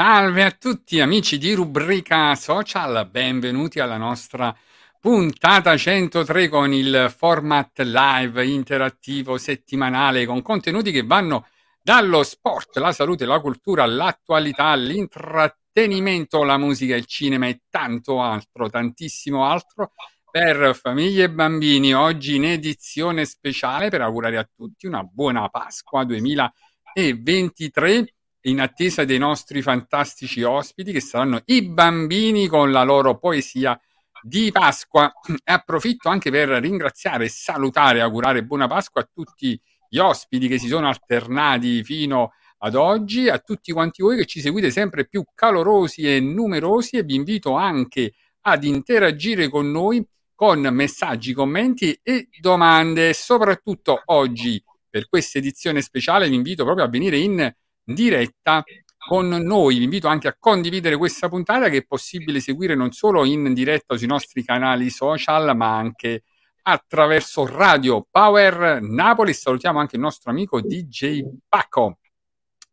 Salve a tutti amici di Rubrica Social, benvenuti alla nostra puntata 103 con il format live interattivo settimanale con contenuti che vanno dallo sport, la salute, la cultura, l'attualità, l'intrattenimento, la musica, il cinema e tanto altro, tantissimo altro per famiglie e bambini. Oggi in edizione speciale per augurare a tutti una buona Pasqua 2023 in attesa dei nostri fantastici ospiti che saranno i bambini con la loro poesia di Pasqua. E approfitto anche per ringraziare, salutare e augurare buona Pasqua a tutti gli ospiti che si sono alternati fino ad oggi, a tutti quanti voi che ci seguite sempre più calorosi e numerosi e vi invito anche ad interagire con noi con messaggi, commenti e domande. Soprattutto oggi, per questa edizione speciale, vi invito proprio a venire in diretta con noi. Vi invito anche a condividere questa puntata che è possibile seguire non solo in diretta sui nostri canali social, ma anche attraverso Radio Power Napoli. Salutiamo anche il nostro amico DJ Paco.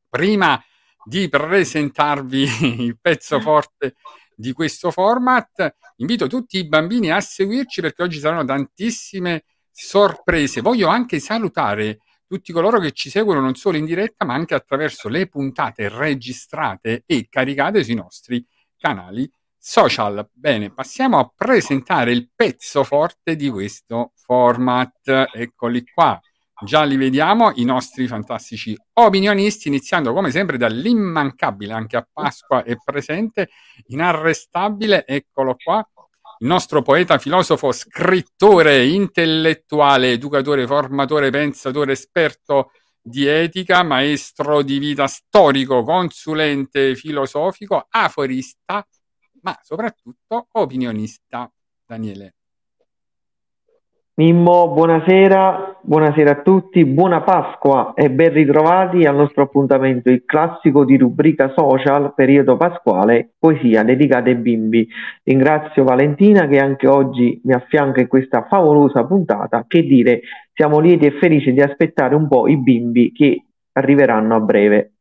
Prima di presentarvi il pezzo forte di questo format, invito tutti i bambini a seguirci perché oggi saranno tantissime sorprese. Voglio anche salutare tutti coloro che ci seguono non solo in diretta, ma anche attraverso le puntate registrate e caricate sui nostri canali social. Bene, passiamo a presentare il pezzo forte di questo format. Eccoli qua. Già li vediamo, i nostri fantastici opinionisti, iniziando come sempre dall'immancabile, anche a Pasqua è presente, inarrestabile, eccolo qua, il nostro poeta, filosofo, scrittore, intellettuale, educatore, formatore, pensatore, esperto di etica, maestro di vita storico, consulente filosofico, aforista, ma soprattutto opinionista. Daniele. Mimmo, buonasera, buonasera a tutti, buona Pasqua e ben ritrovati al nostro appuntamento, il classico di rubrica social, periodo pasquale, poesia dedicata ai bimbi. Ringrazio Valentina che anche oggi mi affianca in questa favolosa puntata. Che dire, siamo lieti e felici di aspettare un po' i bimbi che arriveranno a breve.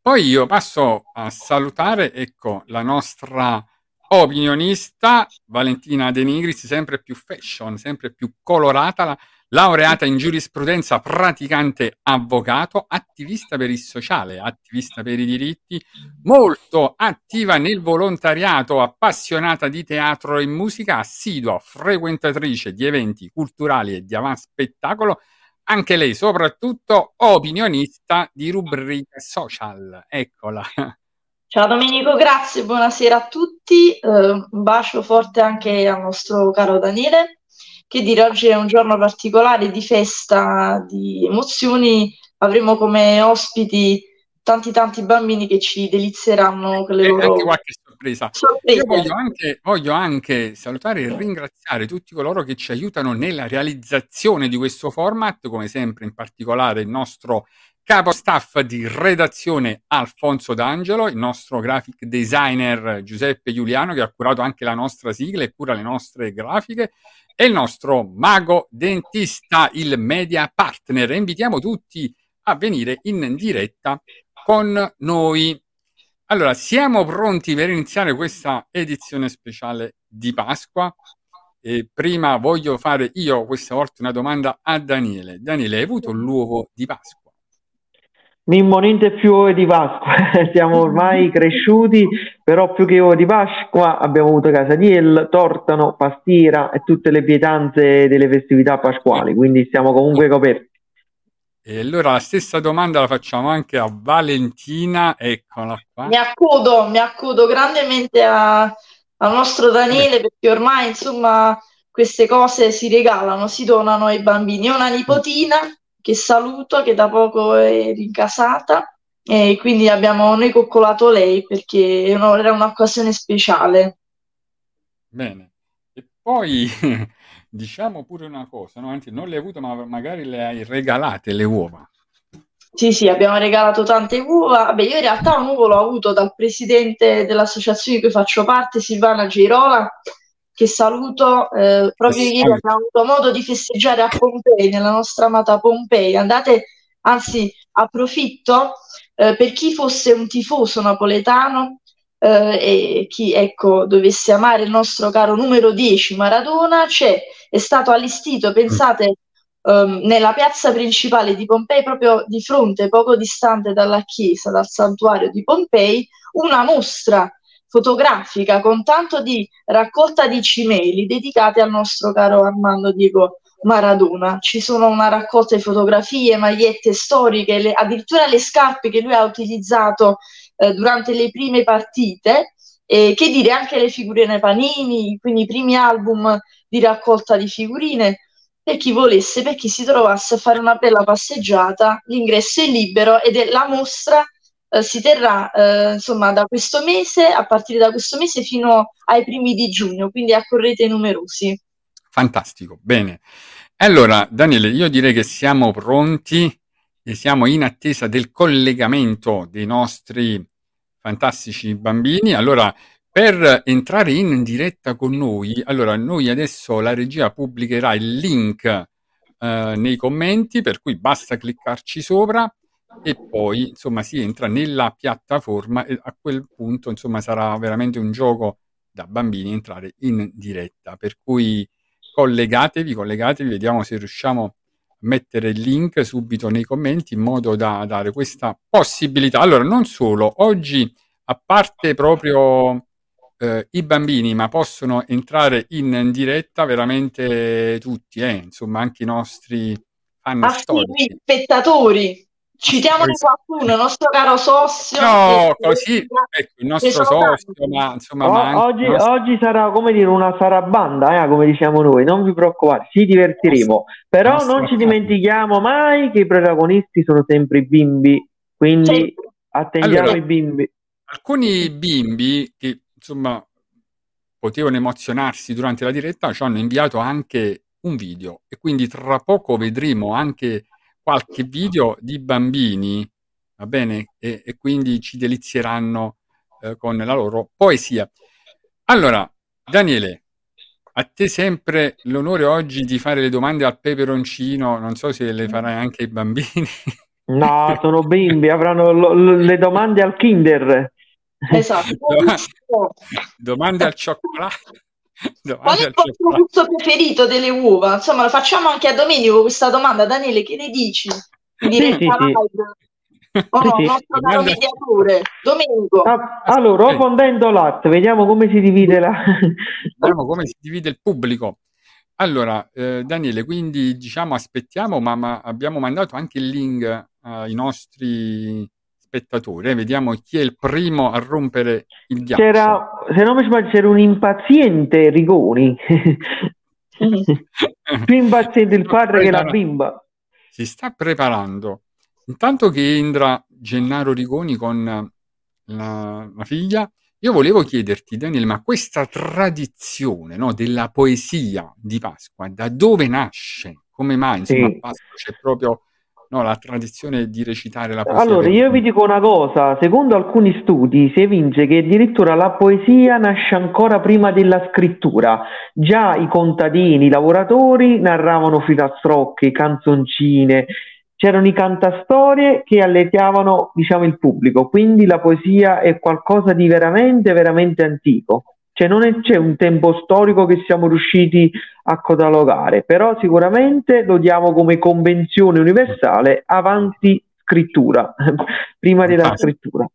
Poi io passo a salutare, ecco, la nostra opinionista Valentina De Nigris, sempre più fashion, sempre più colorata, la- laureata in giurisprudenza, praticante avvocato, attivista per il sociale, attivista per i diritti, molto attiva nel volontariato, appassionata di teatro e musica, assidua frequentatrice di eventi culturali e di avant spettacolo, anche lei soprattutto opinionista di rubrica social. Eccola. Ciao Domenico, grazie, buonasera a tutti. Eh, un bacio forte anche al nostro caro Daniele. Che dire, oggi è un giorno particolare di festa, di emozioni. Avremo come ospiti tanti tanti bambini che ci delizieranno con le E loro anche qualche sorpresa. sorprese. Io voglio anche, voglio anche salutare e ringraziare tutti coloro che ci aiutano nella realizzazione di questo format, come sempre in particolare il nostro capo staff di redazione Alfonso D'Angelo, il nostro graphic designer Giuseppe Giuliano che ha curato anche la nostra sigla e cura le nostre grafiche e il nostro mago dentista, il media partner. Invitiamo tutti a venire in diretta con noi. Allora, siamo pronti per iniziare questa edizione speciale di Pasqua. E prima voglio fare io questa volta una domanda a Daniele. Daniele, hai avuto l'uovo di Pasqua? Mimmo, niente più uova di Pasqua, siamo ormai cresciuti, però più che uova di Pasqua abbiamo avuto casatiel, tortano, pastiera e tutte le pietanze delle festività pasquali, quindi siamo comunque coperti. E allora la stessa domanda la facciamo anche a Valentina, eccola qua. Mi accodo, mi accodo grandemente a- al nostro Daniele perché ormai, insomma, queste cose si regalano, si donano ai bambini. Ho una nipotina che saluto, che da poco è rincasata e quindi abbiamo noi coccolato lei perché era un'occasione speciale. Bene. E poi diciamo pure una cosa, no? Anzi, non le hai avuto, ma magari le hai regalate le uova. Sì, sì, abbiamo regalato tante uova. Vabbè, io in realtà un uovo l'ho avuto dal presidente dell'associazione di cui faccio parte, Silvana Girola, che saluto. Eh, proprio ieri abbiamo avuto modo di festeggiare a Pompei, nella nostra amata Pompei. Andate, anzi, approfitto eh, per chi fosse un tifoso napoletano eh, e chi, ecco, dovesse amare il nostro caro numero 10 Maradona, c'è, è stato allestito, pensate, ehm, nella piazza principale di Pompei, proprio di fronte, poco distante dalla chiesa, dal santuario di Pompei, una mostra fotografica con tanto di raccolta di cimeli dedicate al nostro caro Armando Diego Maradona. Ci sono una raccolta di fotografie, magliette storiche, le- addirittura le scarpe che lui ha utilizzato eh, durante le prime partite. E che dire anche le figurine Panini, quindi i primi album di raccolta di figurine per chi volesse, per chi si trovasse a fare una bella passeggiata, l'ingresso è libero ed è la mostra eh, si terrà eh, insomma da questo mese, a partire da questo mese fino ai primi di giugno, quindi accorrete numerosi. Fantastico, bene. Allora, Daniele, io direi che siamo pronti e siamo in attesa del collegamento dei nostri fantastici bambini. Allora, per entrare in diretta con noi, allora noi adesso la regia pubblicherà il link eh, nei commenti, per cui basta cliccarci sopra e poi insomma si entra nella piattaforma e a quel punto insomma sarà veramente un gioco da bambini entrare in diretta. Per cui collegatevi, collegatevi, vediamo se riusciamo a mettere il link subito nei commenti in modo da dare questa possibilità. Allora, non solo, oggi a parte proprio eh, i bambini, ma possono entrare in diretta veramente tutti, eh, insomma anche i nostri fan Assidui storici. spettatori, citiamone qualcuno, il nostro caro Sossio. No, così, ecco, il nostro socio, ma insomma, O- ma anche oggi, i nostri- oggi sarà come dire una sarabanda, eh, come diciamo noi, non vi preoccupate, ci divertiremo. Però nostra non ci dimentichiamo mai che i protagonisti sono sempre i bimbi, quindi Sempre. attendiamo Allora- i bimbi. alcuni bimbi che insomma potevano emozionarsi durante la diretta ci hanno inviato anche un video e quindi tra poco vedremo anche qualche video di bambini, va bene? E, e quindi ci delizieranno eh, con la loro poesia. Allora, Daniele, a te sempre l'onore oggi di fare le domande al peperoncino, non so se le farai anche ai bambini. No, sono bimbi, avranno lo- lo- le domande al Kinder. Esatto. Domande al cioccolato. Qual è il vostro cioccolato. gusto preferito delle uova? Insomma, lo facciamo anche a Domenico questa domanda. Daniele, che ne dici? In Sì, diretta sì, sì. live. Oh, Sì, sì. il nostro caro mediatore, Domenico. Ah, allora, Ok. o fondendo latte, vediamo come si divide la... Vediamo come si divide il pubblico. Allora, eh, Daniele, quindi diciamo aspettiamo, ma, ma abbiamo mandato anche il link eh, ai nostri spettatori. eh, Vediamo chi è il primo a rompere il ghiaccio. C'era, se non mi sbaglio, c'era un impaziente Rigoni. Più impaziente il padre che la bimba. Si sta preparando. Intanto che entra Gennaro Rigoni con la, la figlia, io volevo chiederti, Daniele, ma questa tradizione, no, della poesia di Pasqua, da dove nasce? Come mai, insomma, Sì. Pasqua c'è proprio no, la tradizione di recitare la poesia? Allora, io vi dico una cosa, secondo alcuni studi si evince che addirittura la poesia nasce ancora prima della scrittura. Già i contadini, i lavoratori narravano filastrocche, canzoncine, c'erano i cantastorie che alletiavano, diciamo, il pubblico, quindi la poesia è qualcosa di veramente, veramente antico. Cioè non c'è un tempo storico che siamo riusciti a catalogare, però sicuramente lo diamo come convenzione universale avanti scrittura, prima della scrittura.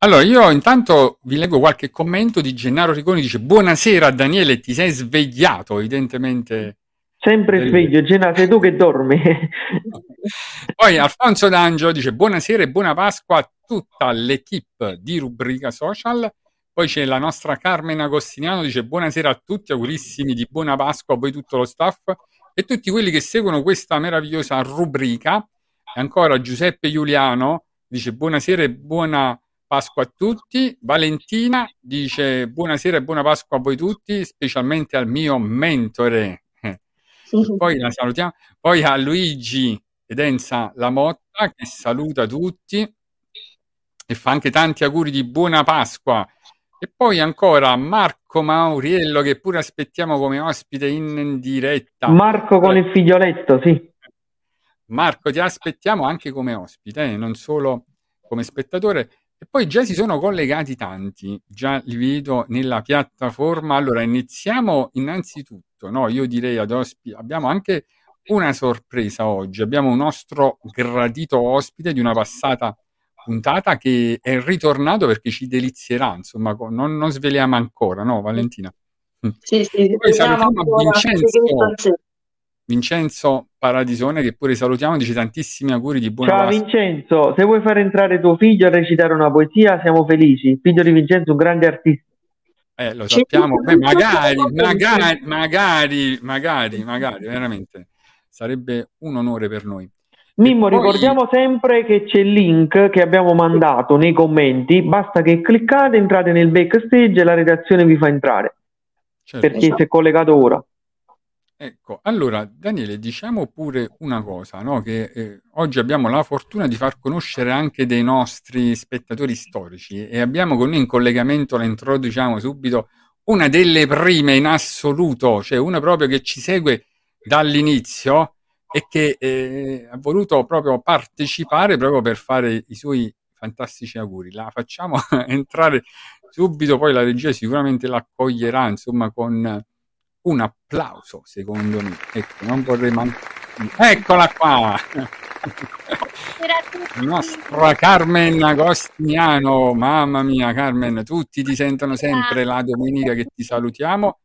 Allora, io intanto vi leggo qualche commento di Gennaro Rigoni, dice Buonasera Daniele, ti sei svegliato, evidentemente. Sempre sveglio, Gena, sei tu che dormi. Poi Alfonso D'Angelo dice buonasera e buona Pasqua a tutta l'equipe di Rubrica Social. Poi c'è la nostra Carmen Agostiniano, dice buonasera a tutti, augurissimi di buona Pasqua a voi tutto lo staff e tutti quelli che seguono questa meravigliosa rubrica. E ancora Giuseppe Giuliano dice buonasera e buona Pasqua a tutti. Valentina dice buonasera e buona Pasqua a voi tutti, specialmente al mio mentore. Eh, Poi la salutiamo. Poi a Luigi ed Enza Lamotta che saluta tutti e fa anche tanti auguri di buona Pasqua. E poi ancora Marco Mauriello che pure aspettiamo come ospite in diretta. Marco con il figlioletto, sì. Marco, ti aspettiamo anche come ospite, eh, non solo come spettatore. E poi già si sono collegati tanti, già li vedo nella piattaforma. Allora, iniziamo innanzitutto, no? Io direi ad ospiti, abbiamo anche una sorpresa oggi. Abbiamo un nostro gradito ospite di una passata puntata che è ritornato perché ci delizierà, insomma, non, non sveliamo ancora, no, Valentina? Sì, sì, Poi salutiamo Vincenzo. Vincenzo Paradisone, che pure salutiamo, dice tantissimi auguri di buona Ciao Pasqua. Vincenzo, se vuoi fare entrare tuo figlio a recitare una poesia, siamo felici. Il figlio di Vincenzo è un grande artista. Eh, lo sappiamo, Beh, magari, magari, magari, magari, magari, veramente sarebbe un onore per noi. Mimmo, poi- ricordiamo sempre che c'è il link che abbiamo mandato nei commenti, basta che cliccate, entrate nel backstage e la redazione vi fa entrare, Certo. per chi si è collegato ora. Ecco, allora Daniele, diciamo pure una cosa, no? Che eh, oggi abbiamo la fortuna di far conoscere anche dei nostri spettatori storici e abbiamo con noi in collegamento, la introduciamo subito, una delle prime in assoluto, cioè una proprio che ci segue dall'inizio e che eh, ha voluto proprio partecipare proprio per fare i suoi fantastici auguri. La facciamo entrare subito, poi la regia sicuramente l'accoglierà, insomma, con un applauso, secondo me. Ecco, non vorrei mancare. Eccola qua! Nostra Carmen Agostiniano, mamma mia Carmen, tutti ti sentono sempre la domenica che ti salutiamo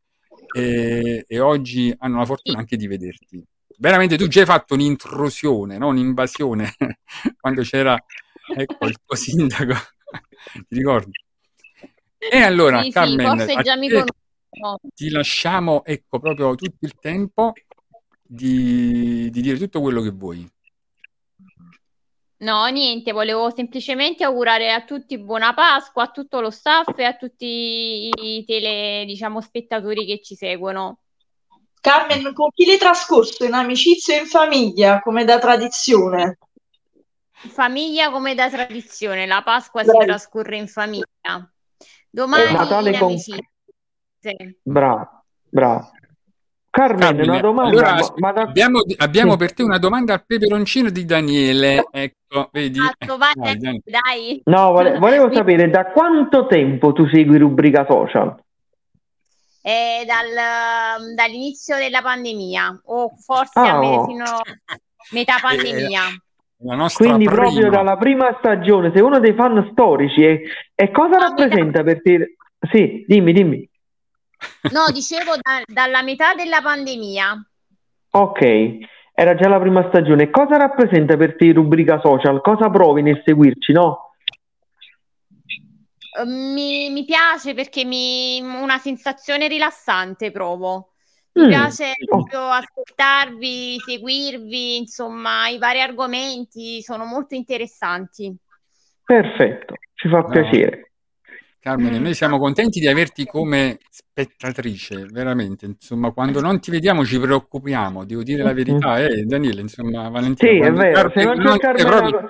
e, e oggi hanno la fortuna anche di vederti. Veramente tu già hai fatto un'intrusione, no? un'invasione, quando c'era ecco, il tuo sindaco, ti ricordi? E allora Sì, sì, Carmen, mi te ti lasciamo ecco proprio tutto il tempo di, di dire tutto quello che vuoi. No, niente, volevo semplicemente augurare a tutti buona Pasqua, a tutto lo staff e a tutti i tele, diciamo, spettatori che ci seguono. Carmen, con chi l'hai trascorso? In amicizia o in famiglia, come da tradizione? Famiglia come da tradizione, la Pasqua si Bravi. trascorre in famiglia. Domani Natale in con- amicizia. Sì. Bravo, bravo. Carmen, Carmine, una domanda, allora, ma- ma da- abbiamo, abbiamo per te una domanda al peperoncino di Daniele. Ecco, vedi? Esatto, vai, Dai, dai. No, vole- volevo sapere da quanto tempo tu segui rubrica social? Eh, dal- dall'inizio della pandemia, o forse Ah, a me- oh. fino a metà pandemia. La nostra Quindi prima. proprio dalla prima stagione, sei uno dei fan storici e, e cosa Ah, rappresenta per te? Sì, dimmi, dimmi. No, dicevo da- dalla metà della pandemia. Ok, era già la prima stagione. Cosa rappresenta per te rubrica social? Cosa provi nel seguirci, no? Eh, Mi, mi piace perché mi una sensazione rilassante provo. Mi Mm, piace oh, proprio ascoltarvi, seguirvi, insomma, i vari argomenti sono molto interessanti. perfetto, ci fa No, piacere. Carmine, noi siamo contenti di averti come spettatrice, veramente. Insomma, quando non ti vediamo ci preoccupiamo, devo dire la Mhm. verità, eh, Daniele, insomma, Valentina, Sì, è vero, se Carmine non c'è non c'è Carmela, proprio.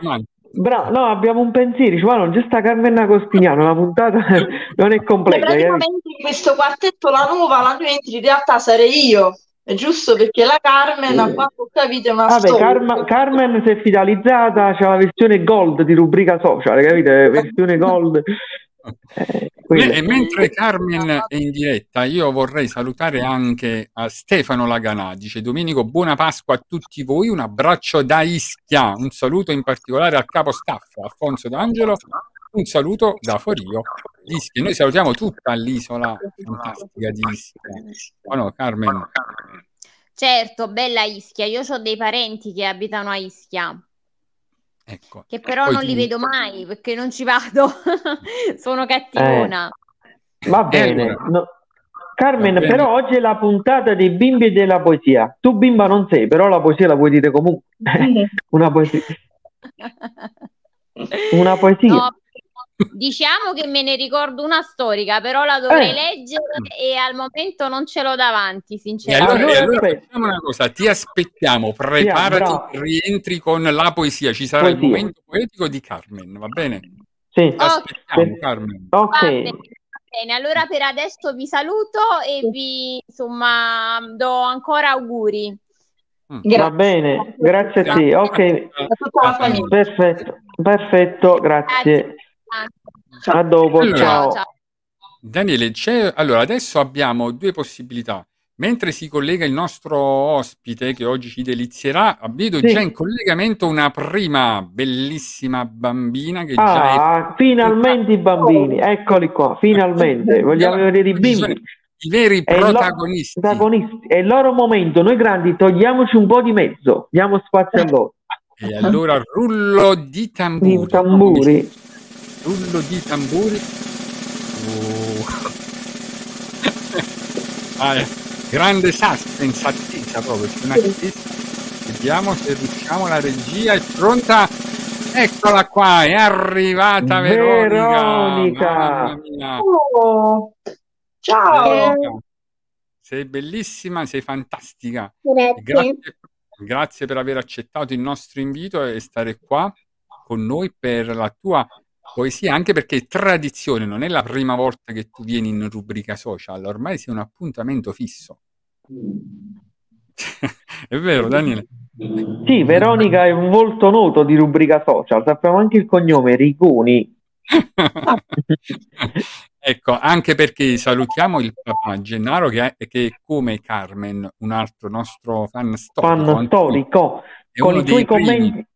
Bra- no, abbiamo un pensiero, ma non c'è sta Carmela Costignano, la puntata non è Cioè, completa, capito? praticamente in questo quartetto la nuova, la in realtà sarei io. È giusto perché la Carmen, a quanto ho capito, è una Vabbè, storia. Carma- Carmen si è fidalizzata, c'è la versione gold di rubrica social, capite? Versione gold. Eh, E mentre Carmen è in diretta, io vorrei salutare anche a Stefano Laganà. Dice Domenico, buona Pasqua a tutti voi, un abbraccio da Ischia, un saluto in particolare al capo staff Alfonso D'Angelo, un saluto da Forio di Ischia. Noi salutiamo tutta l'isola fantastica di Ischia. Oh no, Carmen? Certo, bella Ischia. Io ho dei parenti che abitano a Ischia, Ecco. che però Poi non li tu- vedo mai perché non ci vado. Sono cattivona. Va E bene. No. Carmen, va bene. però oggi è la puntata dei bimbi e della poesia. Tu bimba non sei, però la poesia la puoi dire comunque. Una poesia. Una poesia. No, diciamo che me ne ricordo una storica, però la dovrei Eh. leggere e al momento non ce l'ho davanti, E sinceramente. allora, e Allora, allora aspetta. facciamo una cosa, ti aspettiamo, preparati, rientri con la poesia, ci sarà il Poesia. momento poetico di Carmen, va bene? Sì. Ti Ok. aspettiamo, Carmen. Va Ok. bene. Allora per adesso vi saluto e vi insomma do ancora auguri. Mm. Va Grazie. bene, grazie a te. Ok, la famiglia. perfetto, perfetto, grazie. A dopo, Allora, ciao. ciao. Daniele, allora adesso abbiamo due possibilità. Mentre si collega il nostro ospite che oggi ci delizierà, vedo Sì. già in collegamento una prima bellissima bambina che già è Ah, finalmente i bambini, eccoli qua, finalmente. Vogliamo vedere i bimbi. i veri protagonisti. protagonisti. È il loro momento. Noi grandi togliamoci un po' di mezzo, diamo spazio a loro. E allora rullo di tamburi. I tamburi. Rullo di tamburi. Oh. Ah, eh, grande suspense, attesa proprio, c'è. Vediamo se riusciamo, la regia è pronta. Eccola qua, è arrivata Veronica. Veronica. Oh, ciao. Veronica, sei bellissima, sei fantastica. Grazie. Grazie, grazie per aver accettato il nostro invito e stare qua con noi per la tua poesia, anche perché tradizione, non è la prima volta che tu vieni in rubrica social, ormai sei un appuntamento fisso. È vero, Daniele? Sì, Veronica è un volto noto di rubrica social. Sappiamo anche il cognome Rigoni. Ecco, anche perché salutiamo il papà Gennaro che è, che è come Carmen, un altro nostro fan storico, fan storico, con i suoi primi. commenti,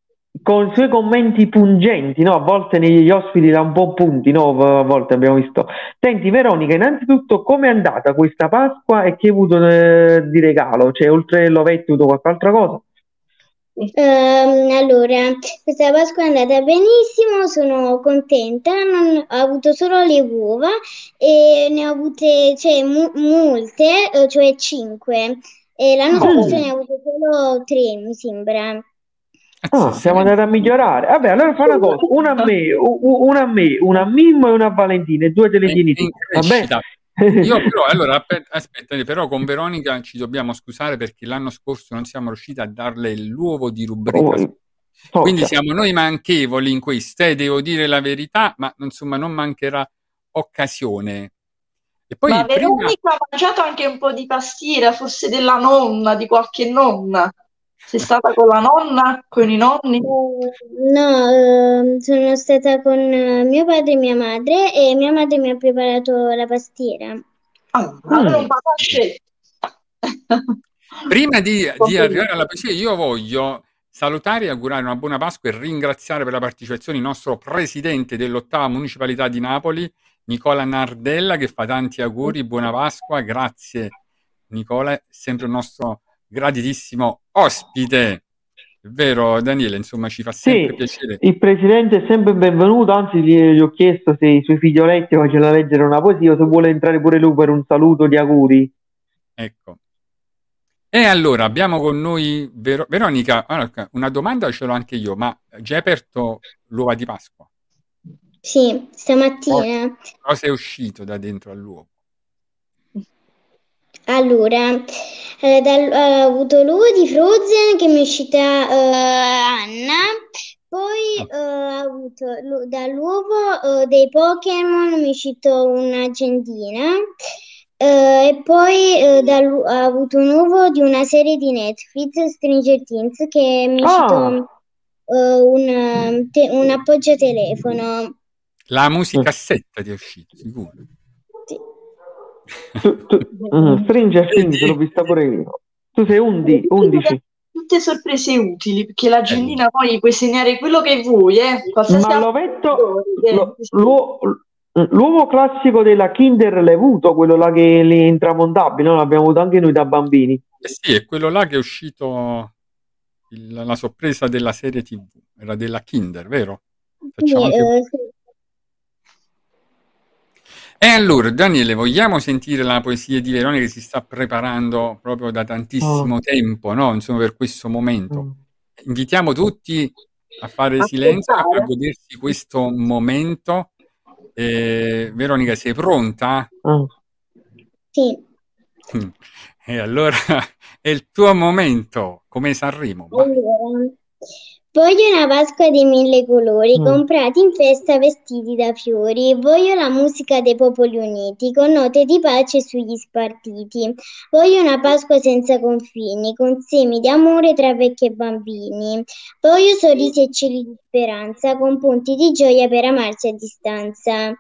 con i suoi commenti pungenti, no? A volte negli ospiti da un po' punti, no? A volte abbiamo visto. Senti, Veronica, innanzitutto come è andata questa Pasqua e che hai avuto eh, di regalo? Cioè, oltre l'ovetto, hai avuto qualche altra cosa? Ehm, allora, questa Pasqua è andata benissimo, sono contenta, non- ho avuto solo le uova e ne ho avute, cioè, mu- molte, eh, cioè 5. E l'anno Oh. scorso ne ho avute solo 3, mi sembra. Ah, siamo andati a migliorare. Vabbè, allora fa una cosa, una a me, una a me, una a Mimmo e una a Valentina, e due te le tieni tu, crescita. Io però, allora, aspetta, però con Veronica ci dobbiamo scusare perché l'anno scorso non siamo riusciti a darle l'uovo di rubrica. Oh, Quindi siamo noi manchevoli in questo, eh, devo dire la verità, ma insomma non mancherà occasione. E poi Ma prima, Veronica ha mangiato anche un po' di pastiera, forse della nonna, di qualche nonna. Sei stata con la nonna, con i nonni? Eh, No, ehm, sono stata con eh, mio padre e mia madre e mia madre mi ha preparato la pastiera. Ah, allora Mm. un papà scelto. prima di, di arrivare alla poesia, io voglio salutare e augurare una buona Pasqua e ringraziare per la partecipazione il nostro presidente dell'ottava municipalità di Napoli, Nicola Nardella che fa tanti auguri, buona Pasqua, grazie Nicola, è sempre un nostro graditissimo ospite. È vero Daniele, insomma ci fa sempre Sì, piacere. il presidente è sempre benvenuto, anzi gli, gli ho chiesto se i suoi figlioletti vogliono leggere una poesia o se vuole entrare pure lui per un saluto di auguri. Ecco. E allora abbiamo con noi Vero- Veronica, una domanda ce l'ho anche io, ma già hai aperto l'uova di Pasqua? Sì, stamattina. Cosa è uscito da dentro all'uovo? Allora, eh, dal- ho avuto l'uovo di Frozen che mi è uscita eh, Anna, poi eh, ho avuto l'u- dall'uovo eh, dei Pokémon mi è uscito un'agendina eh, e poi eh, dall'u- ho avuto un uovo di una serie di Netflix, Stranger Things, che mi è uscito Ah, eh, un, eh, te- un appoggiatelefono. La musicassetta ti è uscita, sicuro. Mm, Stranger Things l'ho vista pure io. Tu sei undi, 11. Tutte sorprese utili, perché l'agendina poi puoi segnare quello che vuoi, eh, Ma l'ovetto, che- lo- l'uo- l'uovo classico della Kinder l'hai avuto, quello là che è intramontabile, no? L'abbiamo avuto anche noi da bambini. Eh sì, è quello là che è uscito il- la sorpresa della serie TV, era della Kinder, vero? Facciamo Sì, anche- eh, sì. E allora, Daniele, vogliamo sentire la poesia di Veronica che si sta preparando proprio da tantissimo Oh. tempo, no? Insomma, per questo momento. Mm. Invitiamo tutti a fare silenzio, a Ascoltare. godersi questo momento. Eh, Veronica, sei pronta? Ah. Sì. E allora è il tuo momento, come Sanremo. Allora, voglio una Pasqua di mille colori, Mm. comprati in festa vestiti da fiori. Voglio la musica dei popoli uniti, con note di pace sugli spartiti. Voglio una Pasqua senza confini, con semi di amore tra vecchi e bambini. Voglio sorrisi e cieli di speranza, con punti di gioia per amarsi a distanza.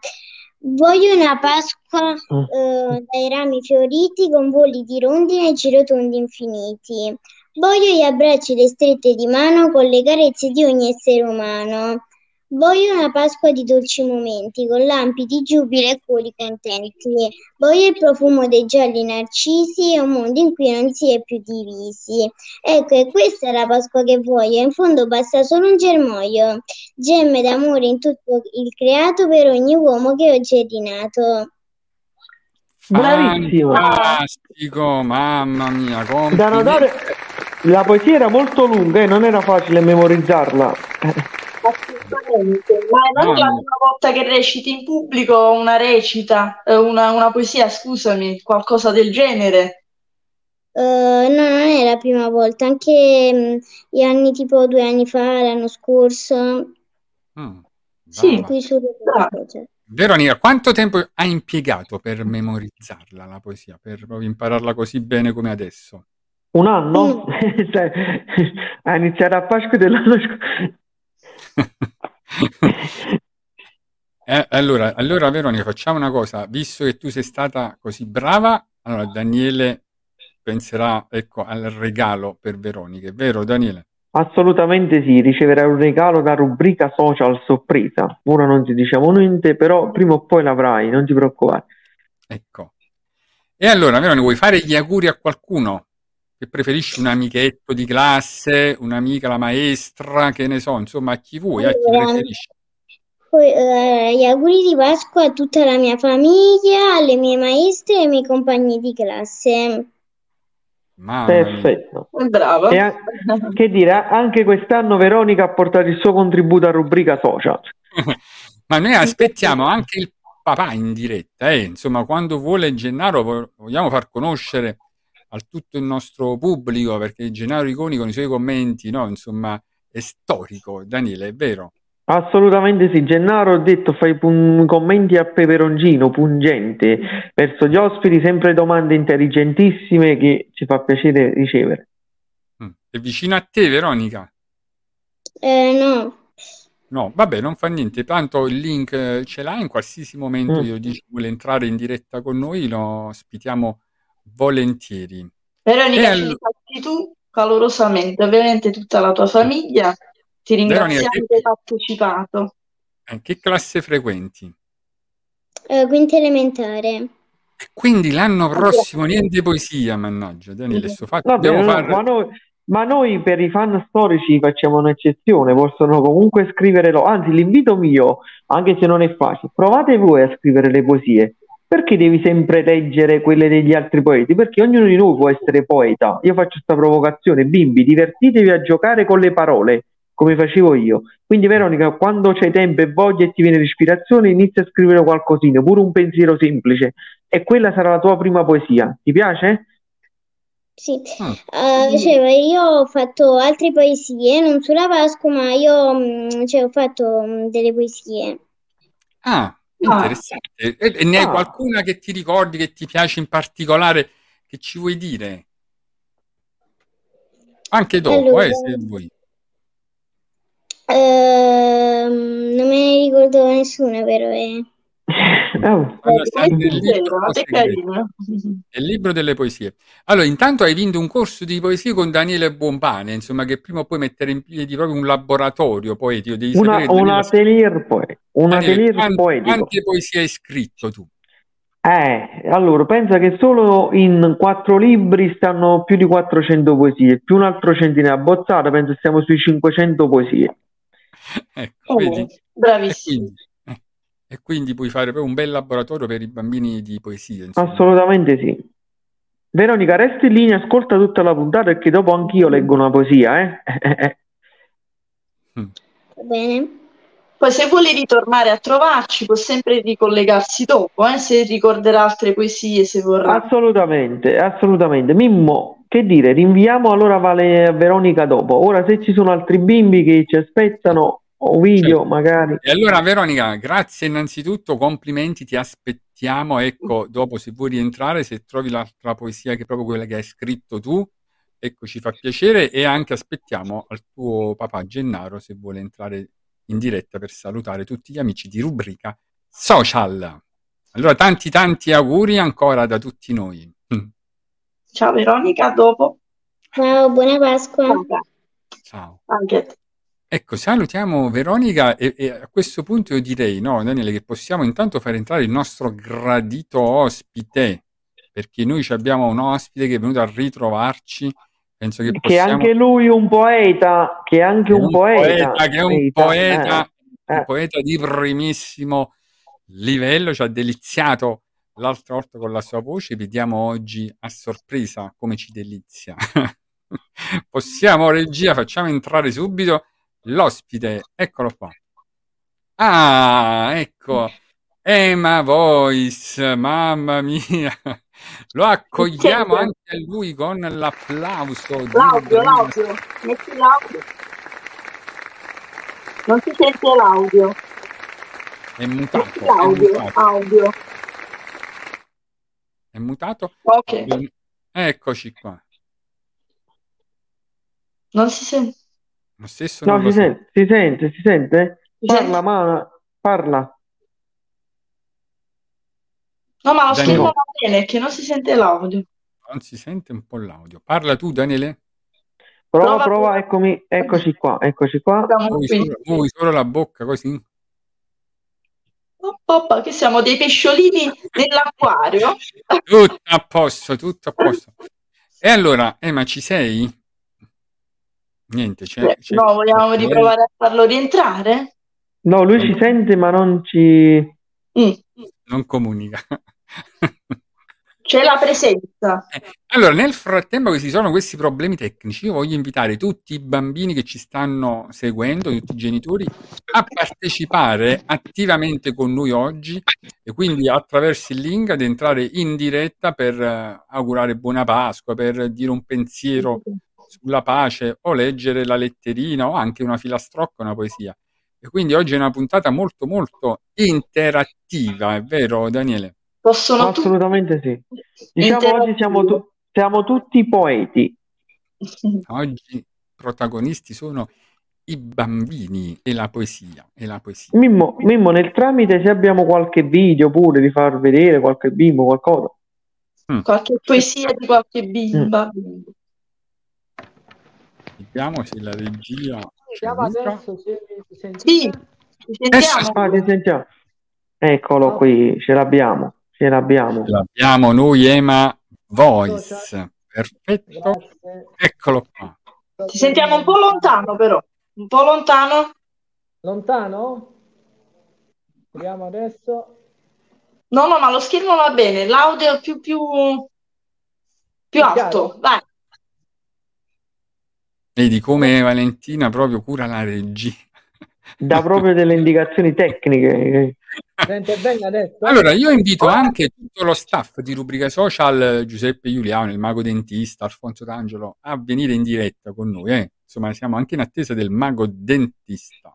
Voglio una Pasqua Mm. eh, dai rami fioriti, con voli di rondine e girotondi infiniti. Voglio gli abbracci e le strette di mano con le carezze di ogni essere umano. Voglio una Pasqua di dolci momenti, con lampi di giubilo e cuori contenti. Voglio il profumo dei gialli narcisi e un mondo in cui non si è più divisi. Ecco, e questa è la Pasqua che voglio. In fondo basta solo un germoglio, gemme d'amore in tutto il creato per ogni uomo che oggi è rinato. Bravissimo. Fantastico, mamma mia, Da complimenti. notare, la poesia era molto lunga e non era facile memorizzarla. Assolutamente, ma non è la prima volta che reciti in pubblico una recita, eh, una, una poesia, scusami, qualcosa del genere. Eh, no, non è la prima volta, anche mh, gli anni tipo due anni fa, l'anno scorso, Mm, Sì. qui su cioè. Veronica, quanto tempo hai impiegato per memorizzarla la poesia, per proprio impararla così bene come adesso? Un anno? Cioè, ha iniziato a Pasqua dell'anno scorso. Eh, allora, allora, Veronica, facciamo una cosa, visto che tu sei stata così brava, allora Daniele penserà, ecco, al regalo per Veronica, è vero Daniele? Assolutamente sì, riceverai un regalo da rubrica social sorpresa. Ora non ti diciamo niente, però prima o poi l'avrai, non ti preoccupare. Ecco. E allora, Veronica, vuoi fare gli auguri a qualcuno? Che preferisci un amichetto di classe, un'amica, la maestra, che ne so, insomma, a chi vuoi, a chi preferisci? poi, eh, gli auguri di Pasqua a tutta la mia famiglia, alle mie maestre e ai miei compagni di classe. Mamma. Perfetto. Brava. E a- che dire, anche quest'anno Veronica ha portato il suo contributo a rubrica social. Ma noi aspettiamo anche il papà in diretta, eh. Insomma, quando vuole Gennaro vo- vogliamo far conoscere a tutto il nostro pubblico, perché Gennaro Rigoni con i suoi commenti, no, insomma, è storico, Daniele, è vero? Assolutamente sì, Gennaro ha detto fai pun- commenti a peperoncino, pungente, verso gli ospiti, sempre domande intelligentissime che ci fa piacere ricevere. Mm. È vicino a te, Veronica? Eh, no, No, vabbè, non fa niente, tanto il link eh, ce l'hai in qualsiasi momento Mm. io dici vuole entrare in diretta con noi, lo ospitiamo volentieri. Veronica, ci ringrazi tu calorosamente, ovviamente tutta la tua famiglia. Ti Veronica, ringraziamo che- che hai partecipato. Eh, che classe frequenti? eh, quinta elementare. E quindi l'anno prossimo niente poesia, mannaggia, Daniele, sto fatto, Vabbè, no, fare... ma, noi, ma noi per i fan storici facciamo un'eccezione, possono comunque scrivere, lo- anzi l'invito mio, anche se non è facile, provate voi a scrivere le poesie. Perché devi sempre leggere quelle degli altri poeti? Perché ognuno di noi può essere poeta. Io faccio questa provocazione, bimbi, divertitevi a giocare con le parole, come facevo io. Quindi Veronica, quando c'hai tempo e voglia e ti viene l'ispirazione, inizia a scrivere qualcosina, pure un pensiero semplice, e quella sarà la tua prima poesia. Ti piace? Sì, Mm. Eh, cioè, io ho fatto altre poesie, non sulla Pasqua, ma io mm, cioè, ho fatto mm, delle poesie. Ah, Ah. interessante. E, e ne hai Ah. qualcuna che ti ricordi, che ti piace in particolare, che ci vuoi dire? Anche dopo, Allora, eh, se vuoi. ehm, non me ne ricordo nessuna, però. eh. Oh, libro il libro delle poesie. Allora, intanto hai vinto un corso di poesie con Daniele Buonpane, insomma, che prima o poi mettere in piedi proprio un laboratorio poetico. Devi una, sapere un atelier, poe- un Daniele, atelier quanti- poetico. quante poesie hai scritto tu? Eh, allora, pensa che solo in quattro libri stanno più di 400 poesie, più un altro centinaio abbozzate, penso stiamo sui 500 poesie. Ecco, Oh, vedi? Bravissimo. E quindi puoi fare proprio un bel laboratorio per i bambini di poesia, insomma. Assolutamente sì. Veronica, resti in linea, ascolta tutta la puntata perché dopo anch'io leggo una poesia, eh? Mm. Va bene? Poi se vuole ritornare a trovarci può sempre ricollegarsi dopo, eh, se ricorderà altre poesie, se vorrà. Assolutamente, assolutamente. Mimmo, che dire, rinviamo allora Vale Veronica dopo. Ora se ci sono altri bimbi che ci aspettano, o video Certo. magari. E allora, Veronica, grazie innanzitutto, complimenti, ti aspettiamo. Ecco, dopo se vuoi rientrare, se trovi l'altra poesia che è proprio quella che hai scritto tu, ecco, ci fa piacere e anche aspettiamo al tuo papà Gennaro se vuole entrare in diretta per salutare tutti gli amici di rubrica social. Allora, tanti tanti auguri ancora da tutti noi. Mm. Ciao Veronica, a dopo. Ciao, buona Pasqua. Ciao. Anche a te. Ecco, salutiamo Veronica e, e a questo punto io direi, no, Daniele, che possiamo intanto far entrare il nostro gradito ospite, perché noi abbiamo un ospite che è venuto a ritrovarci, penso che Che possiamo... anche lui un poeta, che è anche che è un poeta. che è un Poeta, poeta, eh, un poeta di primissimo livello, ci ha deliziato l'altra volta con la sua voce, vediamo oggi a sorpresa come ci delizia. Possiamo, regia, facciamo entrare subito l'ospite, eccolo qua. Ah, ecco, Emma Voice, mamma mia, lo accogliamo anche a lui con l'applauso di L'audio, l'audio. Metti l'audio. Non si sente l'audio. È mutato, Metti è l'audio. mutato, Audio. è mutato. Ok. Eccoci qua. Non si sente. Lo stesso No, si sente, si sente, si sente? Si Parla, sente? ma parla. No, ma lo va bene, che non si sente l'audio. Non si sente un po' l'audio. Parla tu, Daniele. Prova, Prova, prova, eccomi, eccoci qua, eccoci qua. Qui. solo, muovi solo la bocca così. Oh, Poppa, che siamo dei pesciolini nell'acquario. Tutto a posto, tutto a posto. E allora, Emma, ci sei? Niente, c'è, Eh, c'è- No, vogliamo c'è- riprovare a farlo rientrare? No, lui ci sente ma non ci... Mm. non comunica. C'è la presenza. Allora, nel frattempo che ci sono questi problemi tecnici, io voglio invitare tutti i bambini che ci stanno seguendo, tutti i genitori, a partecipare attivamente con noi oggi e quindi attraverso il link ad entrare in diretta per eh, augurare buona Pasqua, per dire un pensiero sulla pace o leggere la letterina o anche una filastrocca, una poesia. E quindi oggi è una puntata molto molto interattiva, è vero Daniele? Possono Assolutamente sì. Diciamo oggi siamo, tu- siamo tutti poeti. Oggi protagonisti sono i bambini e la poesia. E la poesia. Mimmo, Mimmo, nel tramite se abbiamo qualche video pure di far vedere qualche bimbo, qualcosa. Qualche poesia di qualche bimba. Vediamo se la regia ci adesso se Sì, ci sentiamo. Ti sentiamo. Eccolo qui, ce l'abbiamo, ce l'abbiamo. Ce l'abbiamo noi, Ema Voice. Perfetto. Grazie. Eccolo qua. Ti sentiamo un po' lontano, però. Un po' lontano? Lontano? Vediamo adesso. No, no, ma lo schermo va bene. L'audio è più, più, più alto. Vai. Vedi come Valentina proprio cura la regia. Dà proprio delle indicazioni tecniche. Sente bene adesso? Allora, io invito anche tutto lo staff di Rubrica Social, Giuseppe Giuliano, il mago dentista, Alfonso D'Angelo, a venire in diretta con noi. eh. Insomma, siamo anche in attesa del mago dentista.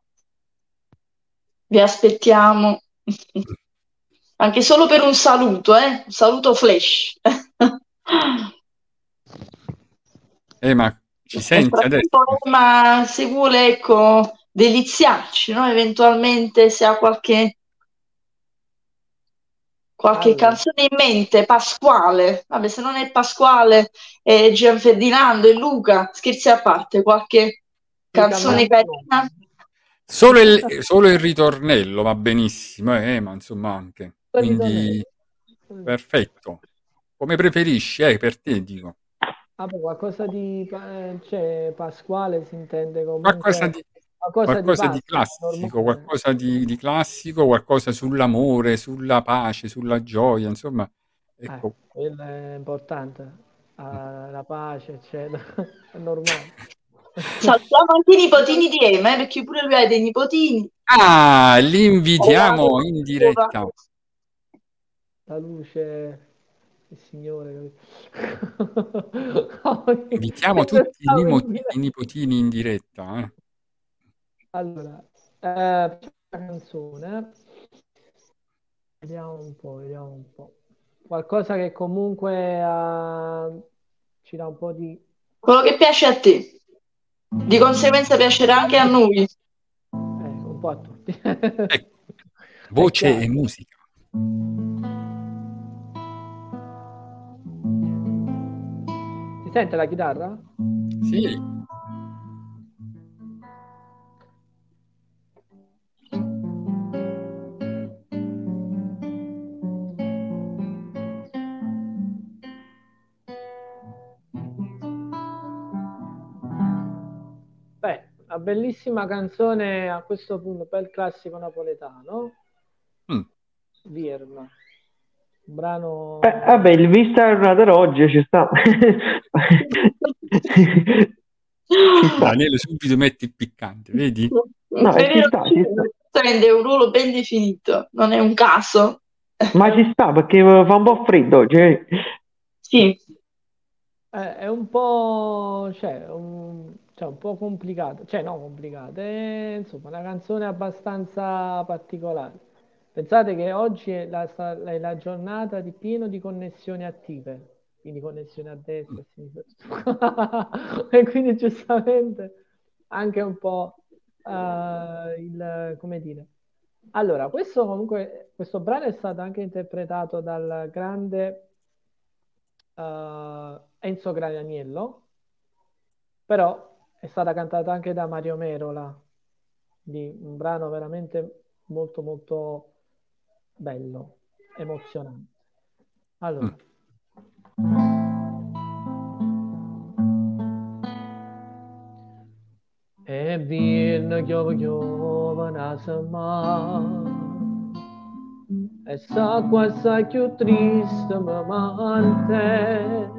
Vi aspettiamo. Anche solo per un saluto, eh? Un saluto flash. Eh, ma ci senti adesso? Ma se vuole, ecco, deliziarci, no? Eventualmente se ha qualche, qualche Allora. canzone in mente, Pasquale. Vabbè, se non è Pasquale, è Gian Ferdinando e Luca, scherzi a parte, qualche canzone carina. Solo il, solo il ritornello va benissimo, eh, ma insomma anche. Quindi, perfetto. Come preferisci, eh, per te dico. Ah, beh, qualcosa di eh, cioè, Pasquale si intende comunque Qualcosa di, qualcosa qualcosa di classico, normale. qualcosa di, di classico, qualcosa sull'amore, sulla pace, sulla gioia, insomma, ecco, Eh, quello è importante. Ah, la pace, eccetera. È normale. Salutiamo anche i nipotini di Ema, eh, perché pure lui ha dei nipotini. Ah, li invitiamo in diretta. La luce, il Signore. Invitiamo tutti i, nimo- i nipotini in diretta. eh. Allora, eh, una canzone. Vediamo un po', vediamo un po'. Qualcosa che comunque eh, ci dà un po' di... Quello che piace a te. Di conseguenza piacerà anche a noi. eh, un po' a tutti. Ecco, voce e musica. Sente la chitarra? Sì, Beh, una bellissima canzone a questo punto, bel classico napoletano. Mm. Virma. Un brano... Eh, vabbè, il Vista Runner oggi ci sta. Ci sta. Daniele subito metti il piccante, vedi? No, ci sta, ci sta. prende un ruolo ben definito, non è un caso. Ma ci sta perché fa un po' freddo oggi. eh. Sì, Eh, è un po', cioè, un, cioè, un po' complicato, cioè no complicato, è insomma una canzone abbastanza particolare. Pensate che oggi è la, è la giornata di pieno di connessioni attive, quindi connessioni a destra a sinistra, e quindi giustamente anche un po' eh, il, come dire. Allora, questo comunque, questo brano è stato anche interpretato dal grande eh, Enzo Granianiello, però è stata cantata anche da Mario Merola, di un brano veramente molto molto bello, emozionante. Allora, e vin chiove chiove nasama e sa quasi più triste mi mante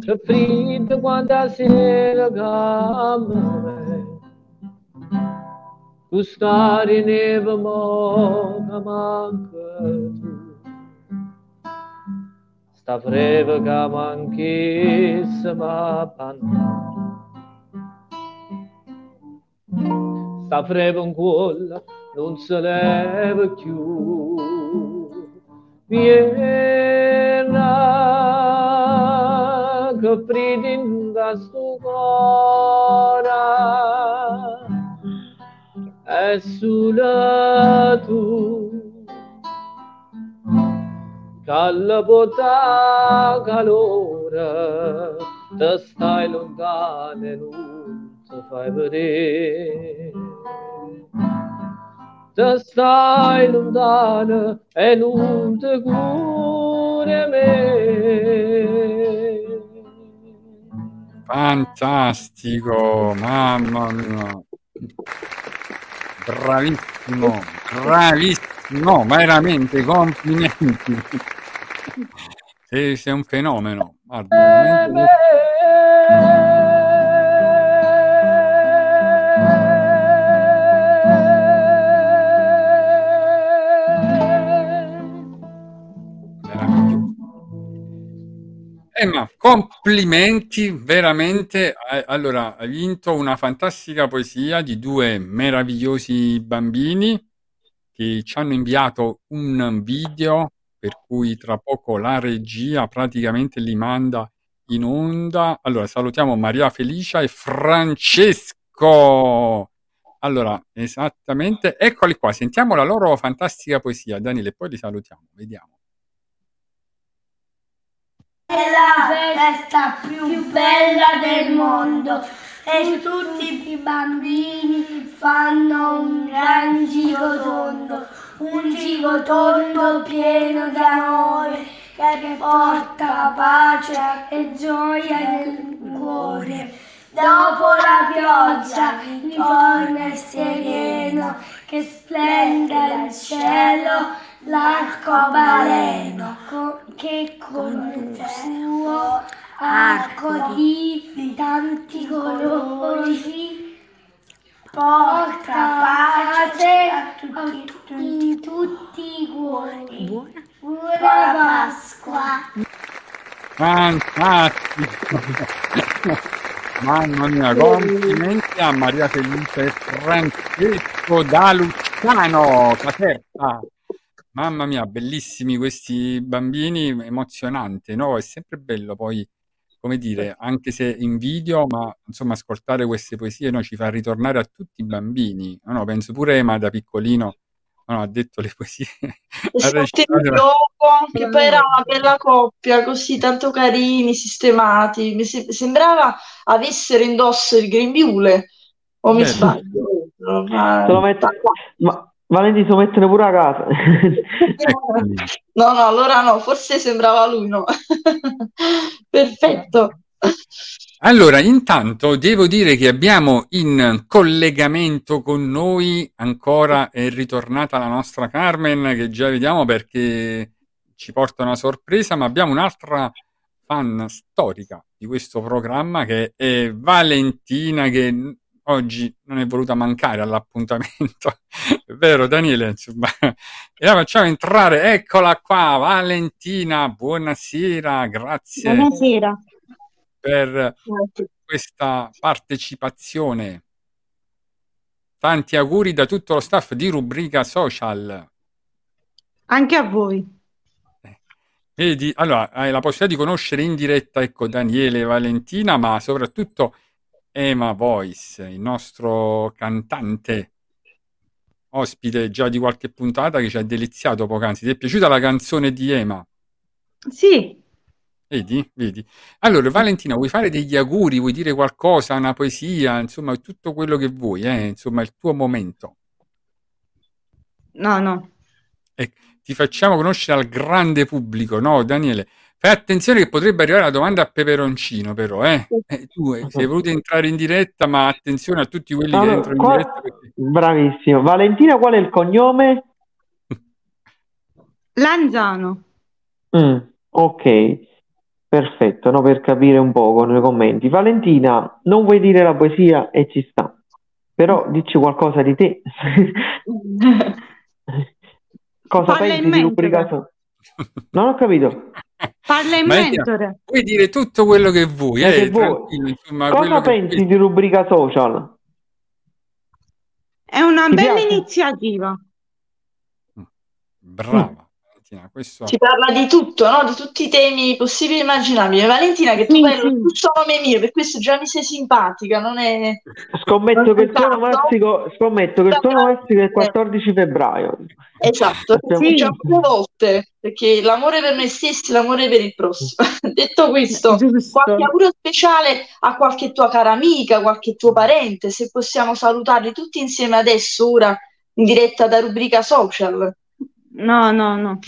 che freddo quando sera gambe tu stare neve mo che manca tu sta freve che manchisse ma panna sta freve in cuore non se leva più Viena che pridinda sto cuore è sulla tu Calla bota calore te stai lontano non ti fai vedere se stai lontano e non ti curi me. Fantastico, mamma mia. Bravissimo, bravissimo, veramente complimenti. Sei, sei un fenomeno, guarda, veramente. Emma, complimenti veramente. Eh, Allora, hai vinto una fantastica poesia di due meravigliosi bambini che ci hanno inviato un video per cui tra poco la regia praticamente li manda in onda. Allora, salutiamo Maria Felicia e Francesco. Allora, esattamente, eccoli qua, sentiamo la loro fantastica poesia, Daniele, poi li salutiamo, vediamo. È la festa più bella del mondo e tutti i bambini fanno un gran giro tondo, un giro tondo pieno d'amore che porta pace e gioia nel cuore. Dopo la pioggia ritorna il sereno che splende il cielo l'arcobaleno co- che con il suo arco di tanti colori porta pace a tutti, in tutti i cuori. Buona Pasqua! Fantastico! Mamma mia, complimenti a Maria Felice Francesco da Luciano, Caserta. Mamma mia, bellissimi questi bambini, emozionante, no? È sempre bello poi, come dire, anche se in video, ma insomma ascoltare queste poesie no, ci fa ritornare a tutti i bambini. No, no, penso pure Ema da piccolino no, ha detto le poesie. E di gioco, che poi era una bella coppia, così tanto carini, sistemati. Mi se- sembrava avessero indosso il grembiule, o mi Vero. sbaglio? Lo metto- ma Valenti se lo mettono pure a casa. No, no, allora no, forse sembrava lui, no. Perfetto. Allora, intanto devo dire che abbiamo in collegamento con noi ancora è ritornata la nostra Carmen, che già vediamo perché ci porta una sorpresa, ma abbiamo un'altra fan storica di questo programma che è Valentina, che oggi non è voluta mancare all'appuntamento. È vero, Daniele? Insomma, e la facciamo entrare. Eccola qua, Valentina, buonasera, grazie Buonasera. per questa partecipazione. Tanti auguri da tutto lo staff di Rubrica Social. Anche a voi. Vedi, allora, hai la possibilità di conoscere in diretta, ecco, Daniele e Valentina, ma soprattutto Ema Voice, il nostro cantante ospite già di qualche puntata che ci ha deliziato poc'anzi. Ti è piaciuta la canzone di Ema? Sì, Vedi? Vedi? Allora, Valentina, vuoi fare degli auguri? Vuoi dire qualcosa, una poesia? Insomma, tutto quello che vuoi, eh? Insomma, il tuo momento. no, no. E ti facciamo conoscere al grande pubblico, no, Daniele? Fai attenzione che potrebbe arrivare la domanda a peperoncino, però, eh? Eh, tu eh, sei voluto entrare in diretta, ma attenzione a tutti quelli che Allora, entrano in qua- diretta perché... Bravissimo. Valentina, qual è il cognome? Lanzano. Mm, ok, perfetto, no, per capire un poco nei commenti. Valentina, non vuoi dire la poesia e ci sta, però dici qualcosa di te. Cosa Parla pensi in di rubrica Non ho capito. Parla in mentore. puoi dire tutto quello che vuoi, Eh, eh? che vuoi. Insomma, Cosa che pensi vuoi. di rubrica social? È una Ti bella piace? iniziativa. Brava, Valentina, questo... Si parla di tutto, no? Di tutti i temi possibili e immaginabili. Valentina, che tu Sì, parli sì. il giusto nome mio, per questo già mi sei simpatica, non è... Scommetto che il tuo Esatto. onomastico, scommetto che il tuo onomastico è il 14 febbraio. Esatto, Sì. diciamo due volte, perché l'amore per noi stessi, l'amore per il prossimo. Detto questo, Giusto. qualche auguro speciale a qualche tua cara amica, qualche tuo parente, se possiamo salutarli tutti insieme adesso, ora, in diretta da rubrica social. No, no, no.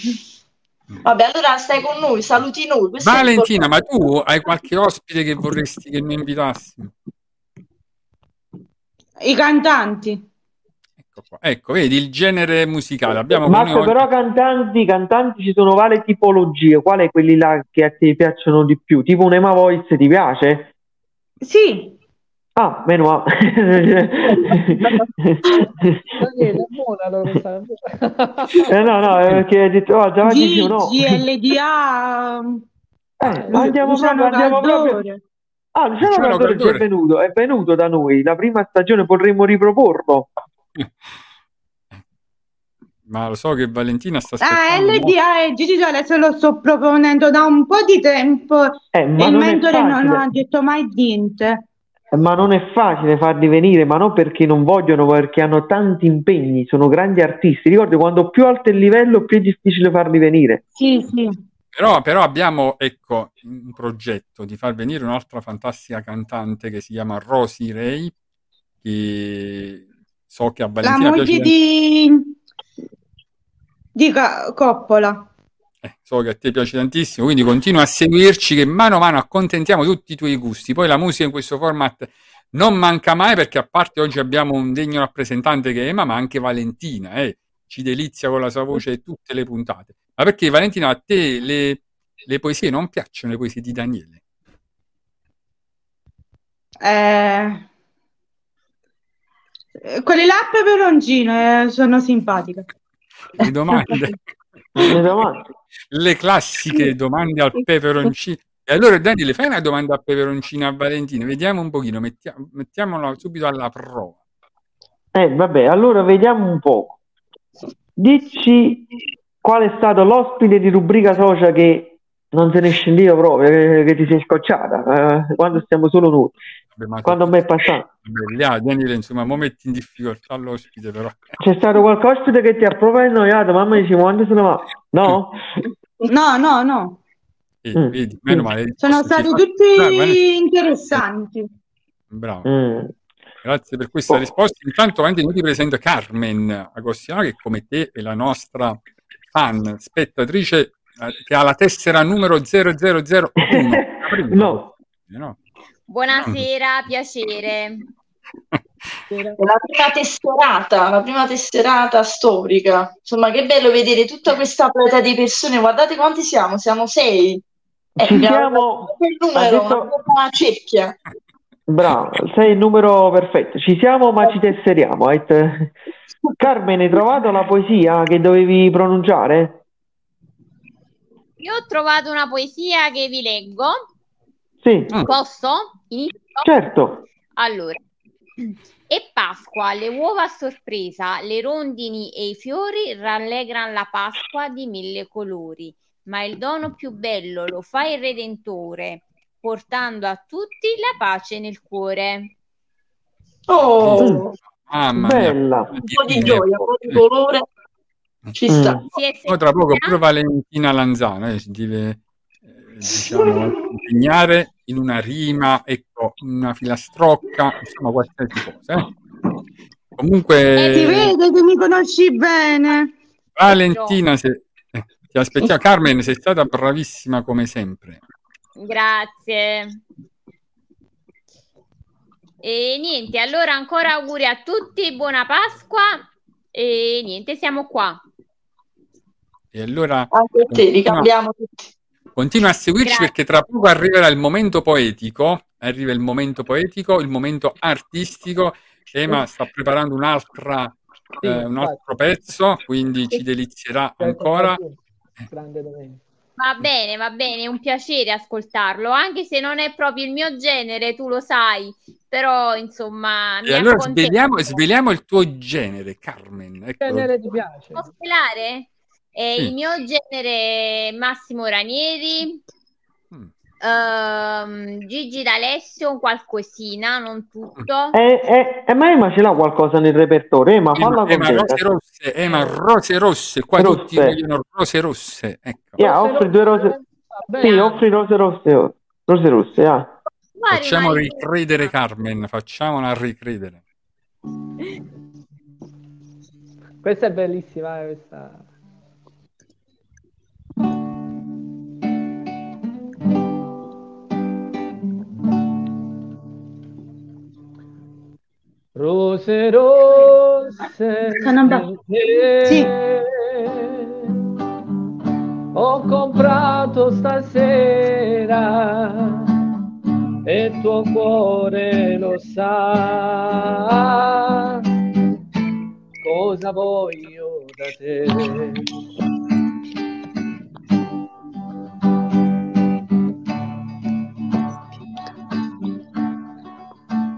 Vabbè, allora stai con noi, saluti noi. questo è Valentina, ma tu hai qualche ospite che vorresti che noi invitassimo? I cantanti. Ecco qua. Ecco, vedi il genere musicale. Abbiamo con Marco, noi oggi- però cantanti, cantanti ci sono varie tipologie. Quali quelli là che a te piacciono di più? Tipo un Ema Voice ti piace? Sì, Ah, meno questa- Eh, no, no, perché hai detto, oh, già dici no. Gigi, LDA. Eh, ma andiamo proprio, andiamo proprio. Caldore. Ah, Luciano Luciano Caldore ci è Caldore. venuto, è venuto da noi. La prima stagione potremmo riproporlo. Ma lo so che Valentina sta Ah, aspettando. LDA e Gigi D'Alessio lo sto proponendo da un po' di tempo Eh, e ma il mentore non ha detto mai niente. Ma non è facile farli venire, ma non perché non vogliono, ma perché hanno tanti impegni, sono grandi artisti. Ricordi, quando più alto è il livello, più è difficile farli venire. Sì, sì. Però, però abbiamo ecco, un progetto di far venire un'altra fantastica cantante che si chiama Rosy Ray, che so che a La Valentina moglie piace, di, di Coppola. Eh, so che a te piace tantissimo, quindi continua a seguirci che mano a mano accontentiamo tutti i tuoi gusti. Poi la musica in questo format non manca mai perché a parte oggi abbiamo un degno rappresentante che è Emma, ma anche Valentina, eh, ci delizia con la sua voce tutte le puntate. Ma perché Valentina a te le, le poesie non piacciono, le poesie di Daniele? Eh, quelle là peperoncino eh, sono simpatiche. Le domande, Le le classiche domande al peperoncino. E allora Daniele, fai una domanda a peperoncino a Valentina, vediamo un pochino, mettia- mettiamola subito alla prova. Eh, vabbè, allora vediamo un po'. Dici qual è stato l'ospite di rubrica social che non se ne è scendito proprio, che, che ti sei scocciata, eh, quando stiamo solo noi, Quando me è passato. Lì, ah, Daniele, insomma, mo metti in difficoltà l'ospite però. C'è stato qualche ospite che ti ha proprio annoiato, mamma dice quando se ne va? No? No, no, no. Eh, Mm. vedi, meno male. Sono Ti stati tutti Bravo, interessanti. Bravo. Mm. Grazie per questa Oh. risposta. Intanto, Valentina, io ti presento Carmen Agostino, che come te è la nostra fan, spettatrice, eh, che ha la tessera numero 0001. La prima. No. Eh, no? Buonasera, piacere. La prima tesserata, la prima tesserata storica. Insomma, che bello vedere tutta questa platea di persone. Guardate quanti siamo, siamo sei. Eh, Ci siamo, il numero, detto- una cerchia. bravo, sei il numero perfetto. Ci siamo, ma ci tesseriamo. detto- Carmen, hai trovato la poesia che dovevi pronunciare? Io ho trovato una poesia che vi leggo. Sì. Posso? Inizio? certo. Allora, è Pasqua, le uova a sorpresa, le rondini e i fiori rallegrano la Pasqua di mille colori, ma il dono più bello lo fa il Redentore, portando a tutti la pace nel cuore. Oh, Mamma mia. Bella. un po' di gioia, un po' di colore. Ci Mm. sta. Si è Poi tra poco pure Valentina Lanzano eh, si deve diciamo, impegnare in una rima, ecco, una filastrocca, insomma qualsiasi cosa. eh. Comunque, Si vede che mi conosci bene. Valentina, se, eh, ti aspettiamo. Carmen, sei stata bravissima come sempre. Grazie. E niente, allora ancora auguri a tutti, buona Pasqua e niente, siamo qua. E allora Anche a te, ricambiamo tutti. Continua a seguirci Grazie. perché tra poco arriverà il momento poetico, arriva il momento poetico, il momento artistico. Emma sta preparando un'altra, Sì, eh, un altro pezzo, quindi ci delizierà ancora. Va bene, va bene, è un piacere ascoltarlo, anche se non è proprio il mio genere, tu lo sai, però insomma E allora sveliamo, sveliamo il tuo genere, Carmen. Ecco. genere ti piace? Posso svelare? Eh, Sì. Il mio genere è Massimo Ranieri, Mm. ehm, Gigi D'Alessio, qualcosina, non tutto. Eh, eh, eh, ma Emma ce l'ha qualcosa nel repertorio, Emma, falla contenta. rose rosse, Emma rose rosse, qua Rosse. tutti vogliono rose rosse. Ecco. Yeah, offri due rose. Sì, offri rose rosse. oh. Rose rosse, ah. Guardi, Facciamo ricredere Carmen, facciamola ricredere. Questa è bellissima, eh, questa. Rose per te. Sì. Ho comprato stasera e tuo cuore lo sa cosa voglio da te.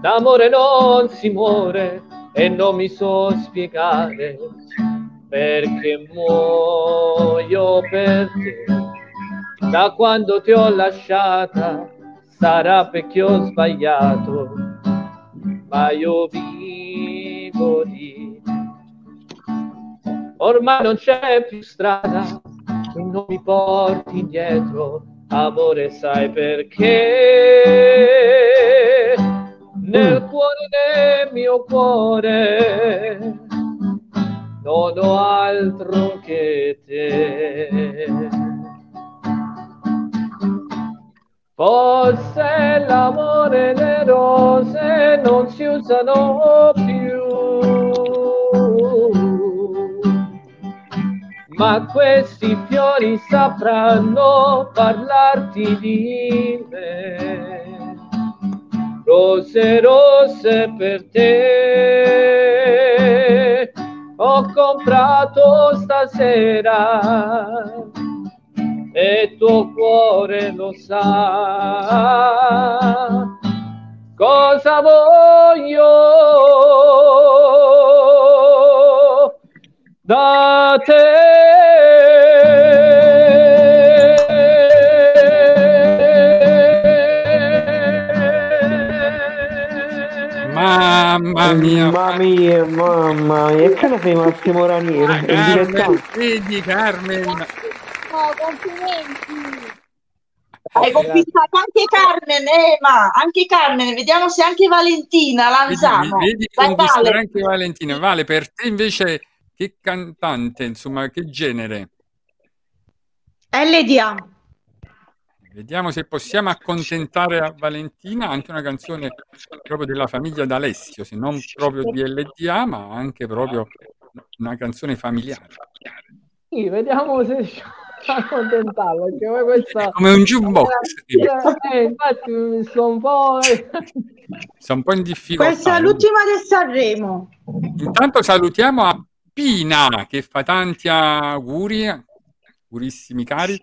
D'amore non si muore e non mi so spiegare perché muoio per te. Da quando ti ho lasciata sarà perché ho sbagliato, ma io vivo lì. Ormai non c'è più strada non mi porti indietro, amore sai perché nel cuore del mio cuore non ho altro che te. Forse l'amore e le rose non si usano più, ma questi fiori sapranno parlarti di me. Rose rosse per te ho comprato stasera e tuo cuore lo sa cosa voglio da te. Mamma mia, Mamma mia, mamma mia. E che ne sei Massimo Ranieri? Ah, Carmen, vedi Carmen, Oh, complimenti! Hai conquistato anche Carmen, Ema, anche Carmen. Vediamo se anche Valentina vedi, Lanzano. vedi Vai, conquistare Vale. anche Valentina. Vale, per te invece che cantante, insomma, che genere? LDA. Vediamo se possiamo accontentare a Valentina anche una canzone proprio della famiglia d'Alessio, se non proprio di LDA, ma anche proprio una canzone familiare. Sì, vediamo se riusciamo a accontentarlo, perché poi questa... Come un jukebox. Eh, infatti mi sto un po'... Sono un po' in difficoltà. Questa è l'ultima del Sanremo. Intanto salutiamo a Pina che fa tanti auguri, augurissimi cari.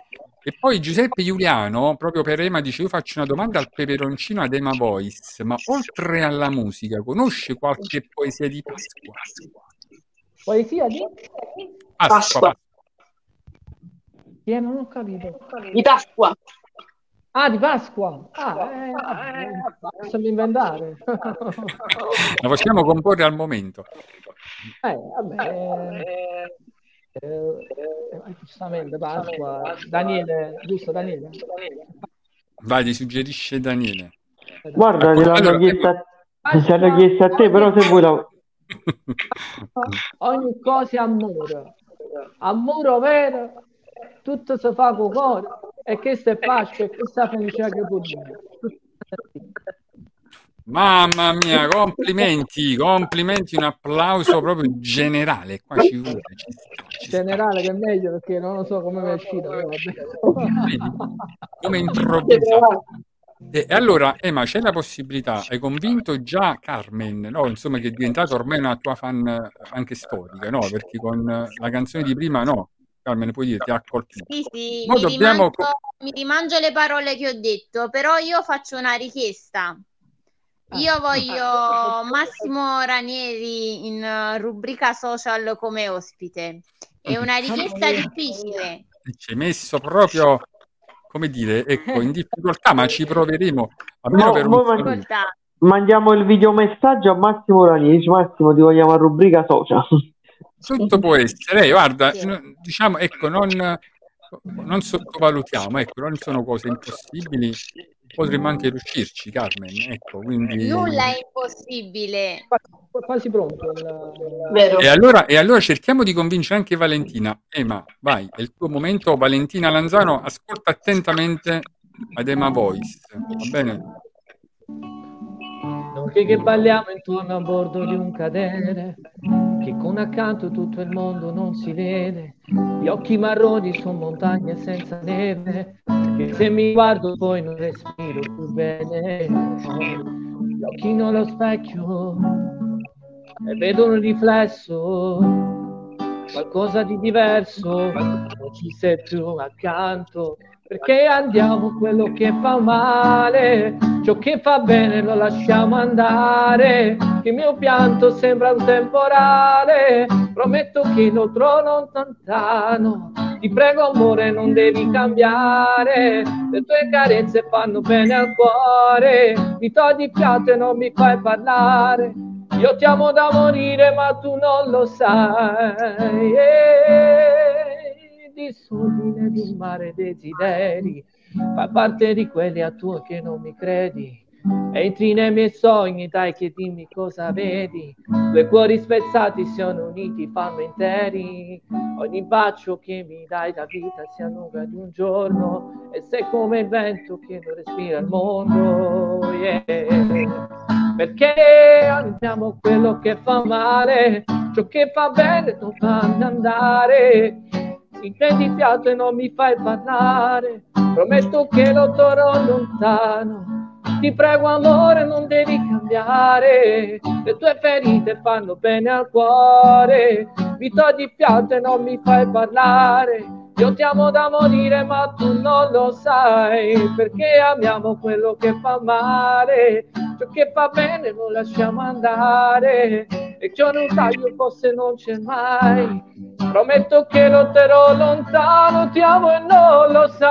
E poi Giuseppe Giuliano, proprio per Ema, dice: Io faccio una domanda al peperoncino ad Ema Voice, ma oltre alla musica, conosce qualche poesia di Pasqua? Poesia di... Pasqua, Pasqua. Eh, non ho capito. Di Pasqua. Ah, di Pasqua. Ah, eh, vabbè, possiamo inventare. la possiamo comporre al momento. Eh, vabbè. Eh, eh, giustamente Pasqua. Daniele, giusto Daniele? Vai, ti suggerisce Daniele. Guarda, l'hanno Allora, chiesto a... ci hanno chiesto a te, però se vuoi la... Ogni cosa è amore. Amore vero, tutto si fa con cuore. E questa è pace, e questa è felicità che può dire. Mamma mia, complimenti, complimenti, un applauso proprio generale. Qua ci vuole, ci sta, ci sta. Generale che è meglio perché non lo so come mi è uscito. Come improvvisato. E allora, Emma, c'è la possibilità, hai convinto già Carmen, no? Insomma, che è diventata ormai una tua fan anche storica, no? Perché con la canzone di prima, no? Carmen, puoi dire, ti ha colpito. Sì, sì, mi dobbiamo rimangio, mi rimangio le parole che ho detto, però io faccio una richiesta. Io voglio Massimo Ranieri in eh, rubrica social come ospite. È una richiesta difficile. Ci hai messo proprio, come dire, ecco, in difficoltà, ma ci proveremo almeno per un. Ascolta, Mandiamo il videomessaggio a Massimo Ranieri. Dice, Massimo, ti vogliamo a rubrica social. Tutto può essere, Eh, guarda, no- diciamo, ecco, non, non sottovalutiamo, ecco, non sono cose impossibili, potremmo anche riuscirci, Carmen, ecco, quindi nulla è impossibile. quasi pronto. il- Vero. E allora, e allora cerchiamo di convincere anche Valentina. Ema, vai, è il tuo momento. Valentina Lanzano, ascolta attentamente ad Ema Voice. Va bene? Noi che balliamo intorno a bordo di un cadere, che con accanto tutto il mondo non si vede. Gli occhi marroni sono montagne senza neve, che se mi guardo poi non respiro più bene. Gli occhi nello specchio e vedo un riflesso, qualcosa di diverso, non ci sei più accanto. Perché andiamo quello che fa male, ciò che fa bene lo lasciamo andare. Il mio pianto sembra un temporale, prometto che lo trovo lontano. Ti prego amore non devi cambiare, le tue carezze fanno bene al cuore. Mi togli fiato e non mi fai parlare. Io ti amo da morire ma tu non lo sai. E disordine di un mare desideri, fa parte di quelli a tuo che non mi credi. Entri nei miei sogni, dai che dimmi cosa vedi. Due cuori spezzati sono uniti, fanno interi. Ogni bacio che mi dai da vita si allunga di un giorno e sei come il vento che non respira il mondo. yeah. Perché amiamo quello che fa male, ciò che fa bene non fammi andare. Mi prendi fiato e non mi fai parlare, prometto che lo terrò lontano. Ti prego amore, non devi cambiare, le tue ferite fanno bene al cuore. Mi togli fiato e non mi fai parlare. Io ti amo da morire, ma tu non lo sai, perché amiamo quello che fa male, ciò che fa bene lo lasciamo andare, e ciò non taglio forse non c'è mai. Prometto che lo terrò lontano, ti amo e non lo sai,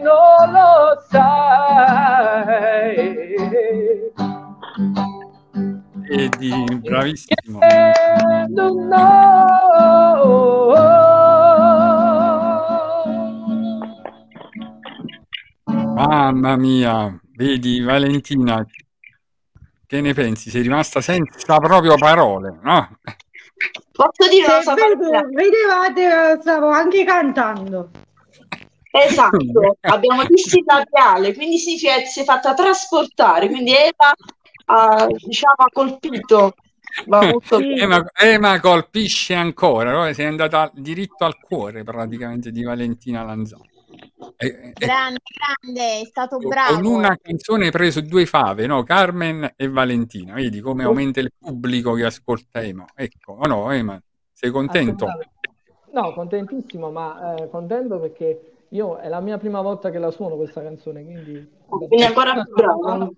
non lo sai. Vedi, bravissimo. Eh, non know. Mamma mia, vedi Valentina, che ne pensi? Sei rimasta senza proprio parole, no? Posso dire una cosa? vede- vedevate, stavo anche cantando. Esatto, abbiamo visto il labiale, quindi si, fi- si è fatta trasportare, quindi Eva ha, diciamo, ha colpito. Ema, Ema colpisce ancora, no? sei andata diritto al cuore praticamente di Valentina Lanzano. E- e- Grande, grande, è stato con bravo. una canzone hai preso due fave, no? Carmen e Valentina. Vedi come aumenta il pubblico che ascolta Ema. Ecco, oh no, Ema, sei contento? No, contentissimo, ma eh, contento perché io è la mia prima volta che la suono questa canzone, quindi... Quindi ancora più bravo.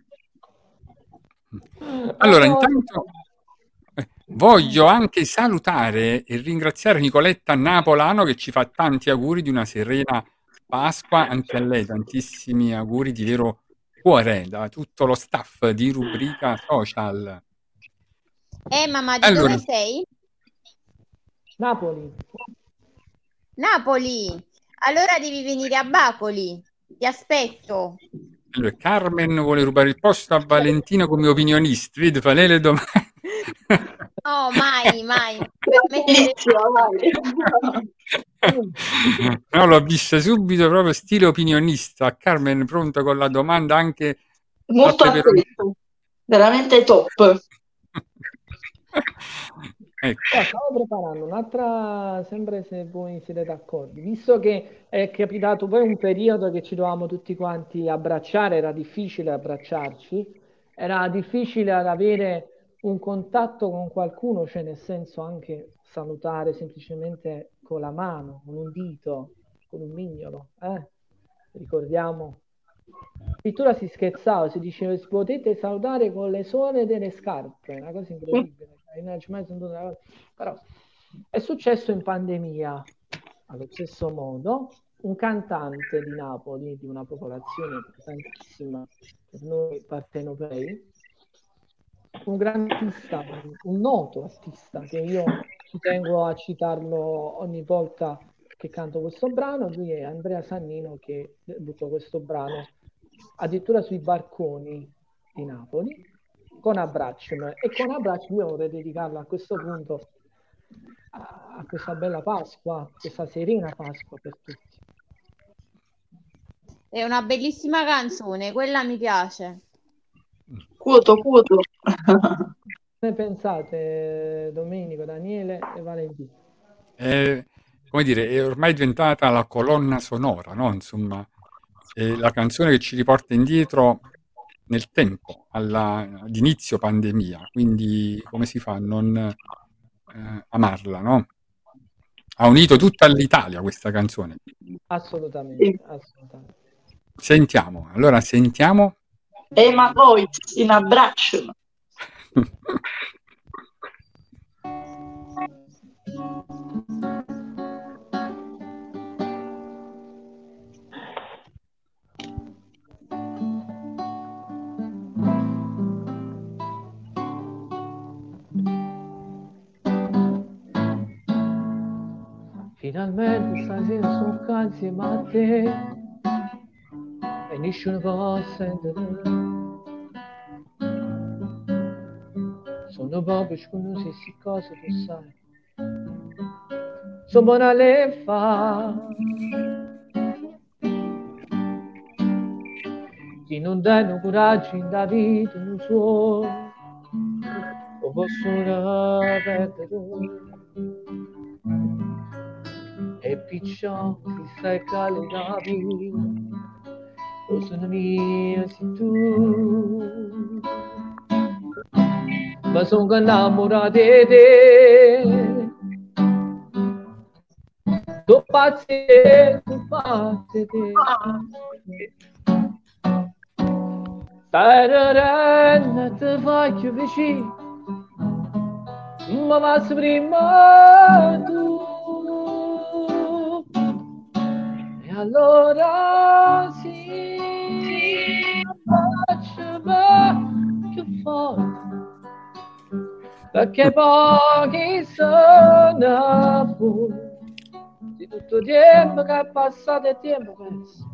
Allora, Oh, intanto eh, voglio anche salutare e ringraziare Nicoletta Napolano che ci fa tanti auguri di una serena Pasqua, anche a lei tantissimi auguri di vero cuore da tutto lo staff di rubrica social. Eh, mamma, di Allora. dove sei? Napoli. Napoli. Allora devi venire a Bacoli. Ti aspetto. Allora, Carmen vuole rubare il posto a Valentina come opinionista, vedi, fa lei le domande. No, mai, mai. No, l'ho vista subito proprio stile opinionista. Carmen pronta con la domanda anche Molto attento, veramente top. Ecco. Eh, stavo preparando un'altra, sempre se voi siete d'accordo, visto che è capitato poi un periodo che ci dovevamo tutti quanti abbracciare, era difficile abbracciarci, era difficile ad avere un contatto con qualcuno, cioè nel senso anche salutare semplicemente con la mano, con un dito, con un mignolo, eh? Ricordiamo. Addirittura si scherzava, si diceva potete salutare con le suole delle scarpe, una cosa incredibile. Io non ci ho mai sentito una cosa- Però è successo in pandemia, allo stesso modo, un cantante di Napoli, di una popolazione importantissima per noi partenopei, un grande artista, un noto artista che io ci tengo a citarlo ogni volta che canto questo brano, lui è Andrea Sannino che buttò questo brano addirittura sui barconi di Napoli con abbraccium e con abbraccium io vorrei dedicarlo a questo punto a, a questa bella Pasqua, questa serena Pasqua per tutti. È una bellissima canzone, quella mi piace. Quoto, quoto. Ne pensate Domenico, Daniele e Valentino? È, come dire, è ormai diventata la colonna sonora, no? Insomma, è la canzone che ci riporta indietro nel tempo, alla- all'inizio pandemia. Quindi, come si fa a non eh, amarla, no? Ha unito tutta l'Italia questa canzone. Assolutamente, assolutamente. Sentiamo, allora sentiamo. Ema Voice in abbraccio. Finalmente stasera sono qua insieme a te e nessuno può sentire. Sono proprio sconosciuti cosa tu sai. Sono buona le fa. Chi non danno coraggio in da vita non suo, lo possono perdere. E picciò ti stai calendari, o sono mia sei tu. Ma sono innamorato di te. Tu pazzi, tu pazzi te. Tararana, ti voglio vicino, ma va prima tu. E allora sì, faccio più forte, perché pochi sono pure di tutto il tempo che è passato e tempo perso.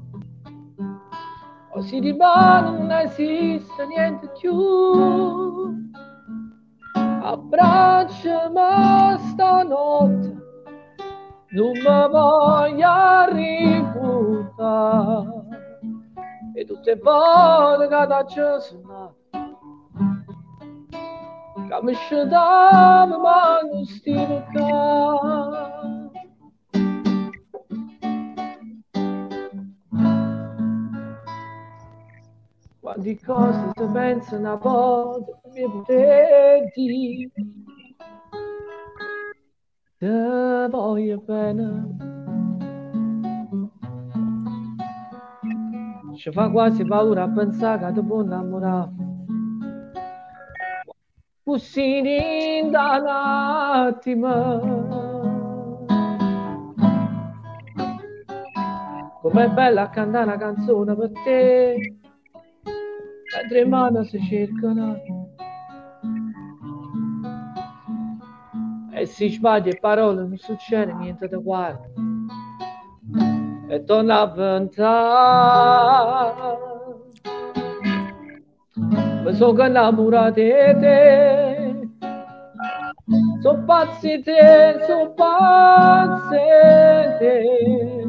O si rimane, non esiste niente più. Abbracciami stanotte, non mi voglio ributtare. E tutte le volte che ti sono che mi scendava ma non stavo qua. Quanti cose ti penso una volta mi potevi Te voglio bene Ci fa quasi paura a pensare che ti può innamorare Un attimo Com'è bella cantare una canzone per te? Mentre in mano si cercano e si sbaglia e parole non succede niente da guarda e torna a ventare. mi sono innamorato di te sono pazzi te sono pazzi te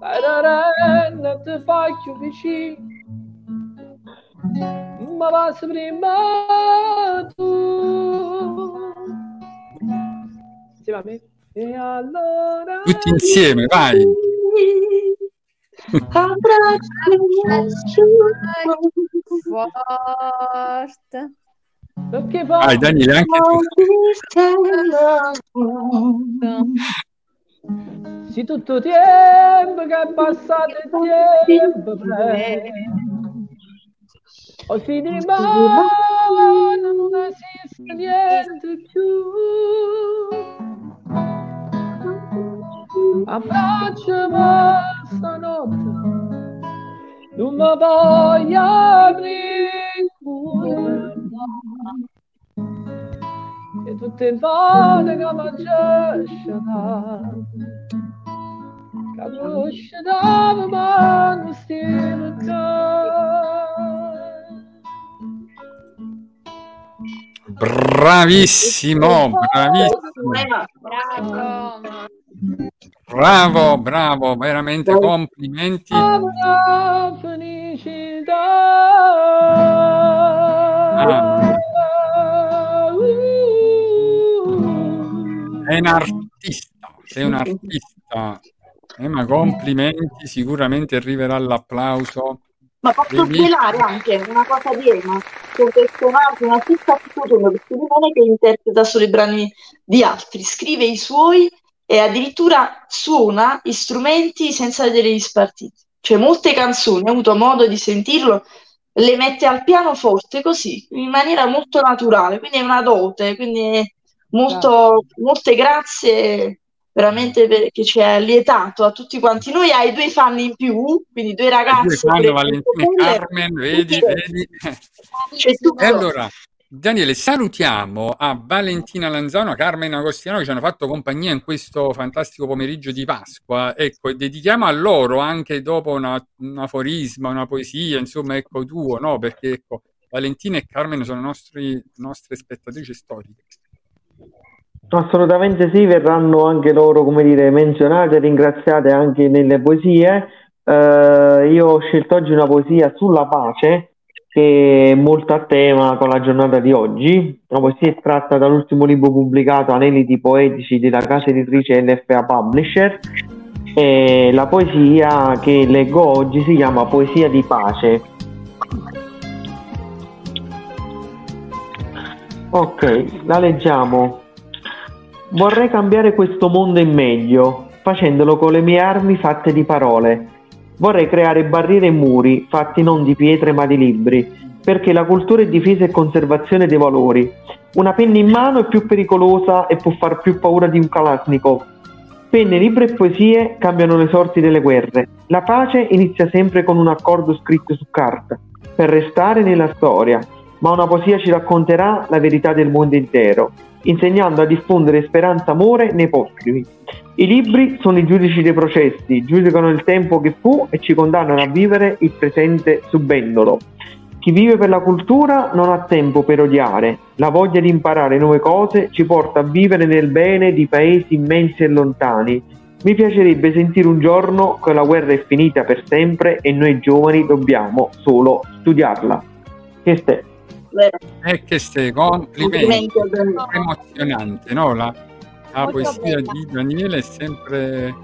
Tararana, ti faccio vicino ma va prima tu. Insieme a me. E allora Tutti insieme, vai. Forte. perché Vai Daniele, anche tu. Sì, tutto il tempo che è passato il tempo presto. O si rimane, non esiste niente più. Abbracciami stanotte, non mi voglio cuore. E tutte le volte che mi gestionato, che mi scegliamo ma non stiamo. Bravissimo, bravissimo. Bravo. Bravo, bravo, veramente complimenti. La felicità. Ah. È un artista, sei un artista. Eh, ma complimenti, sicuramente arriverà l'applauso. Ma posso svelare anche una cosa di Ema, che è un personaggio, un artista a tutto tondo, perché non è che interpreta solo i brani di altri, scrive i suoi e addirittura suona gli strumenti senza vedere gli spartiti. Cioè molte canzoni, ho avuto modo di sentirlo, le mette al pianoforte così, in maniera molto naturale, quindi è una dote, quindi è molto, molte grazie veramente perché ci ha lietato a tutti quanti noi, hai due fan in più, quindi due Due ragazze fan, Valentina e. Carmen, vedi, vedi. C'è tutto. E allora, Daniele, salutiamo a Valentina Lanzano, a Carmen Agostino che ci hanno fatto compagnia in questo fantastico pomeriggio di Pasqua. Ecco, dedichiamo a loro anche dopo una, un aforisma, una poesia, insomma, ecco tuo, no? Perché ecco, Valentina e Carmen sono nostri, nostre spettatrici storiche. Assolutamente sì, verranno anche loro, come dire, menzionate e ringraziate anche nelle poesie. Eh, io ho scelto oggi una poesia sulla pace che è molto a tema con la giornata di oggi. La poesia è tratta dall'ultimo libro pubblicato, Aneliti Poetici, della casa editrice LFA Publisher. E la poesia che leggo oggi si chiama Poesia di pace. Ok, la leggiamo. Vorrei cambiare questo mondo in meglio, facendolo con le mie armi fatte di parole. Vorrei creare barriere e muri, fatti non di pietre ma di libri, perché la cultura è difesa e conservazione dei valori. Una penna in mano è più pericolosa e può far più paura di un Kalashnikov. Penne, libri e poesie cambiano le sorti delle guerre. La pace inizia sempre con un accordo scritto su carta, per restare nella storia, ma una poesia ci racconterà la verità del mondo intero, insegnando a diffondere speranza e amore nei postumi. I libri sono i giudici dei processi, giudicano il tempo che fu e ci condannano a vivere il presente subendolo. Chi vive per la cultura non ha tempo per odiare, la voglia di imparare nuove cose ci porta a vivere nel bene di paesi immensi e lontani. Mi piacerebbe sentire un giorno che la guerra è finita per sempre e noi giovani dobbiamo solo studiarla. Che stai? E che stai, complimenti, Complimenti emozionante, no? La, la poesia bella. di Daniele è sempre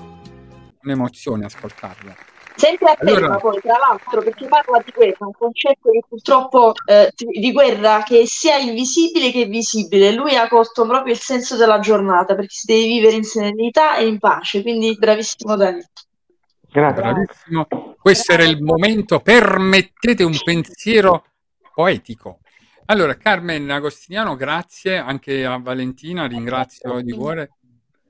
un'emozione ascoltarla. Sempre a tema Allora- poi, tra l'altro, perché parla di guerra, un concetto che purtroppo eh, di guerra che è sia invisibile che visibile. Lui ha colto proprio il senso della giornata, perché si deve vivere in serenità e in pace. Quindi bravissimo Daniele. Grazie. Bravissimo. Questo era il momento, permettete un pensiero poetico. Allora, Carmen Agostiniano, grazie anche a Valentina, ringrazio di cuore.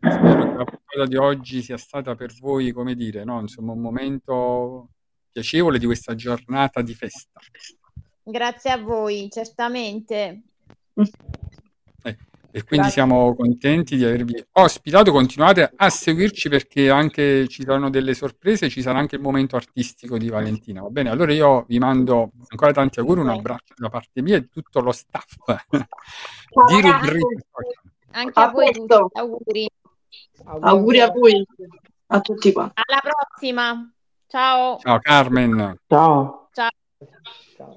Spero che la puntata di oggi sia stata per voi, come dire, no? Insomma, un momento piacevole di questa giornata di festa. Grazie a voi, certamente. E quindi siamo contenti di avervi ospitato. Continuate a seguirci perché anche ci saranno delle sorprese, ci sarà anche il momento artistico di Valentina. Va bene? Allora io vi mando ancora tanti auguri, un abbraccio da parte mia e di tutto lo staff di. Rubrica Anche A a voi tutti, auguri. Auguri a voi, a tutti quanti. Alla prossima. Ciao. Ciao Carmen. Ciao. Ciao.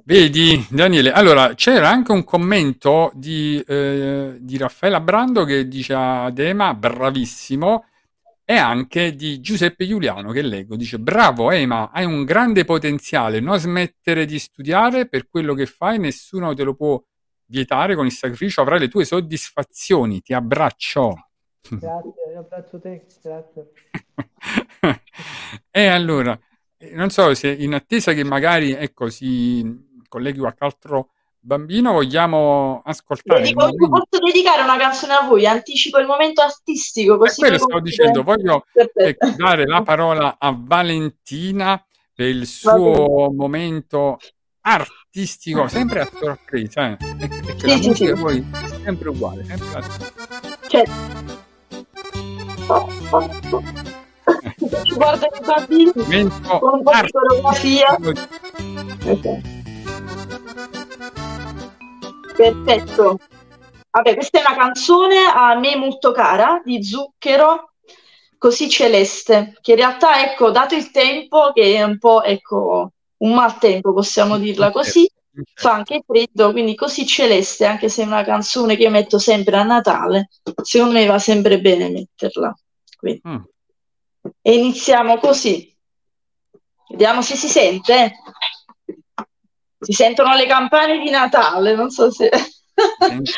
Vedi, Daniele, allora c'era anche un commento di, eh, di Raffaella Brando che dice ad Ema, bravissimo, e anche di Giuseppe Giuliano che leggo, dice bravo Ema, hai un grande potenziale, non smettere di studiare per quello che fai, nessuno te lo può vietare, con il sacrificio avrai le tue soddisfazioni, ti abbraccio. Grazie, io abbraccio te, grazie. e allora, non so se in attesa che magari ecco, si colleghi qualche altro bambino, vogliamo ascoltare momento. posso dedicare una canzone a voi, anticipo il momento artistico, Per così quello voi stavo dicendo, voglio Perfetto. ecco, dare la parola a Valentina per il suo momento artistico, sempre a sorpresa, eh. E, e che Sì, sì, sì. poi è sempre uguale, sempre la Cioè... Ci guardano i bambini momento con un po' di artistico coreografia. di- Perfetto. Vabbè, questa è una canzone a me molto cara di Zucchero, così celeste, che in realtà, ecco, dato il tempo, che è un po', ecco, un maltempo, possiamo dirla così, fa anche freddo, quindi così celeste, anche se è una canzone che io metto sempre a Natale, secondo me va sempre bene metterla. Quindi. Mm. E iniziamo così. Vediamo se si sente. Si sentono le campane di Natale, non so se...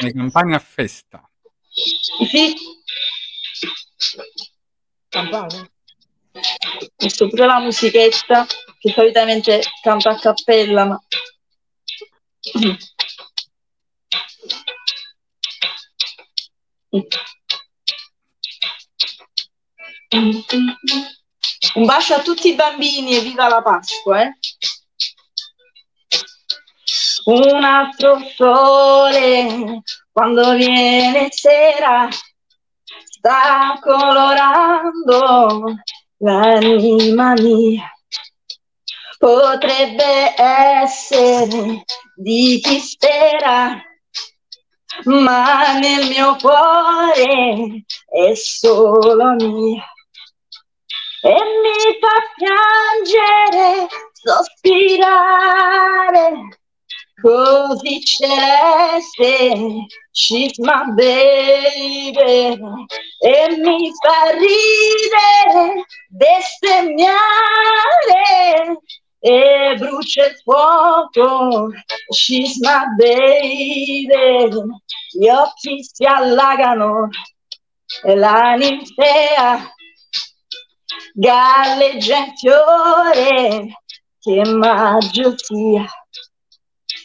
Le campagne a festa. Sì, Campane? Questo pure la musichetta che solitamente canto a cappella, ma un bacio a tutti i bambini e viva la Pasqua, eh? Un altro sole quando viene sera sta colorando l'anima mia. Potrebbe essere di chi spera, ma nel mio cuore è solo mia. E mi fa piangere, sospirare, così celeste, she's my baby, e mi fa ridere, bestemmiare, e brucia il fuoco, she's my baby, gli occhi si allagano, e la ninfea galleggia fiore, che maggio sia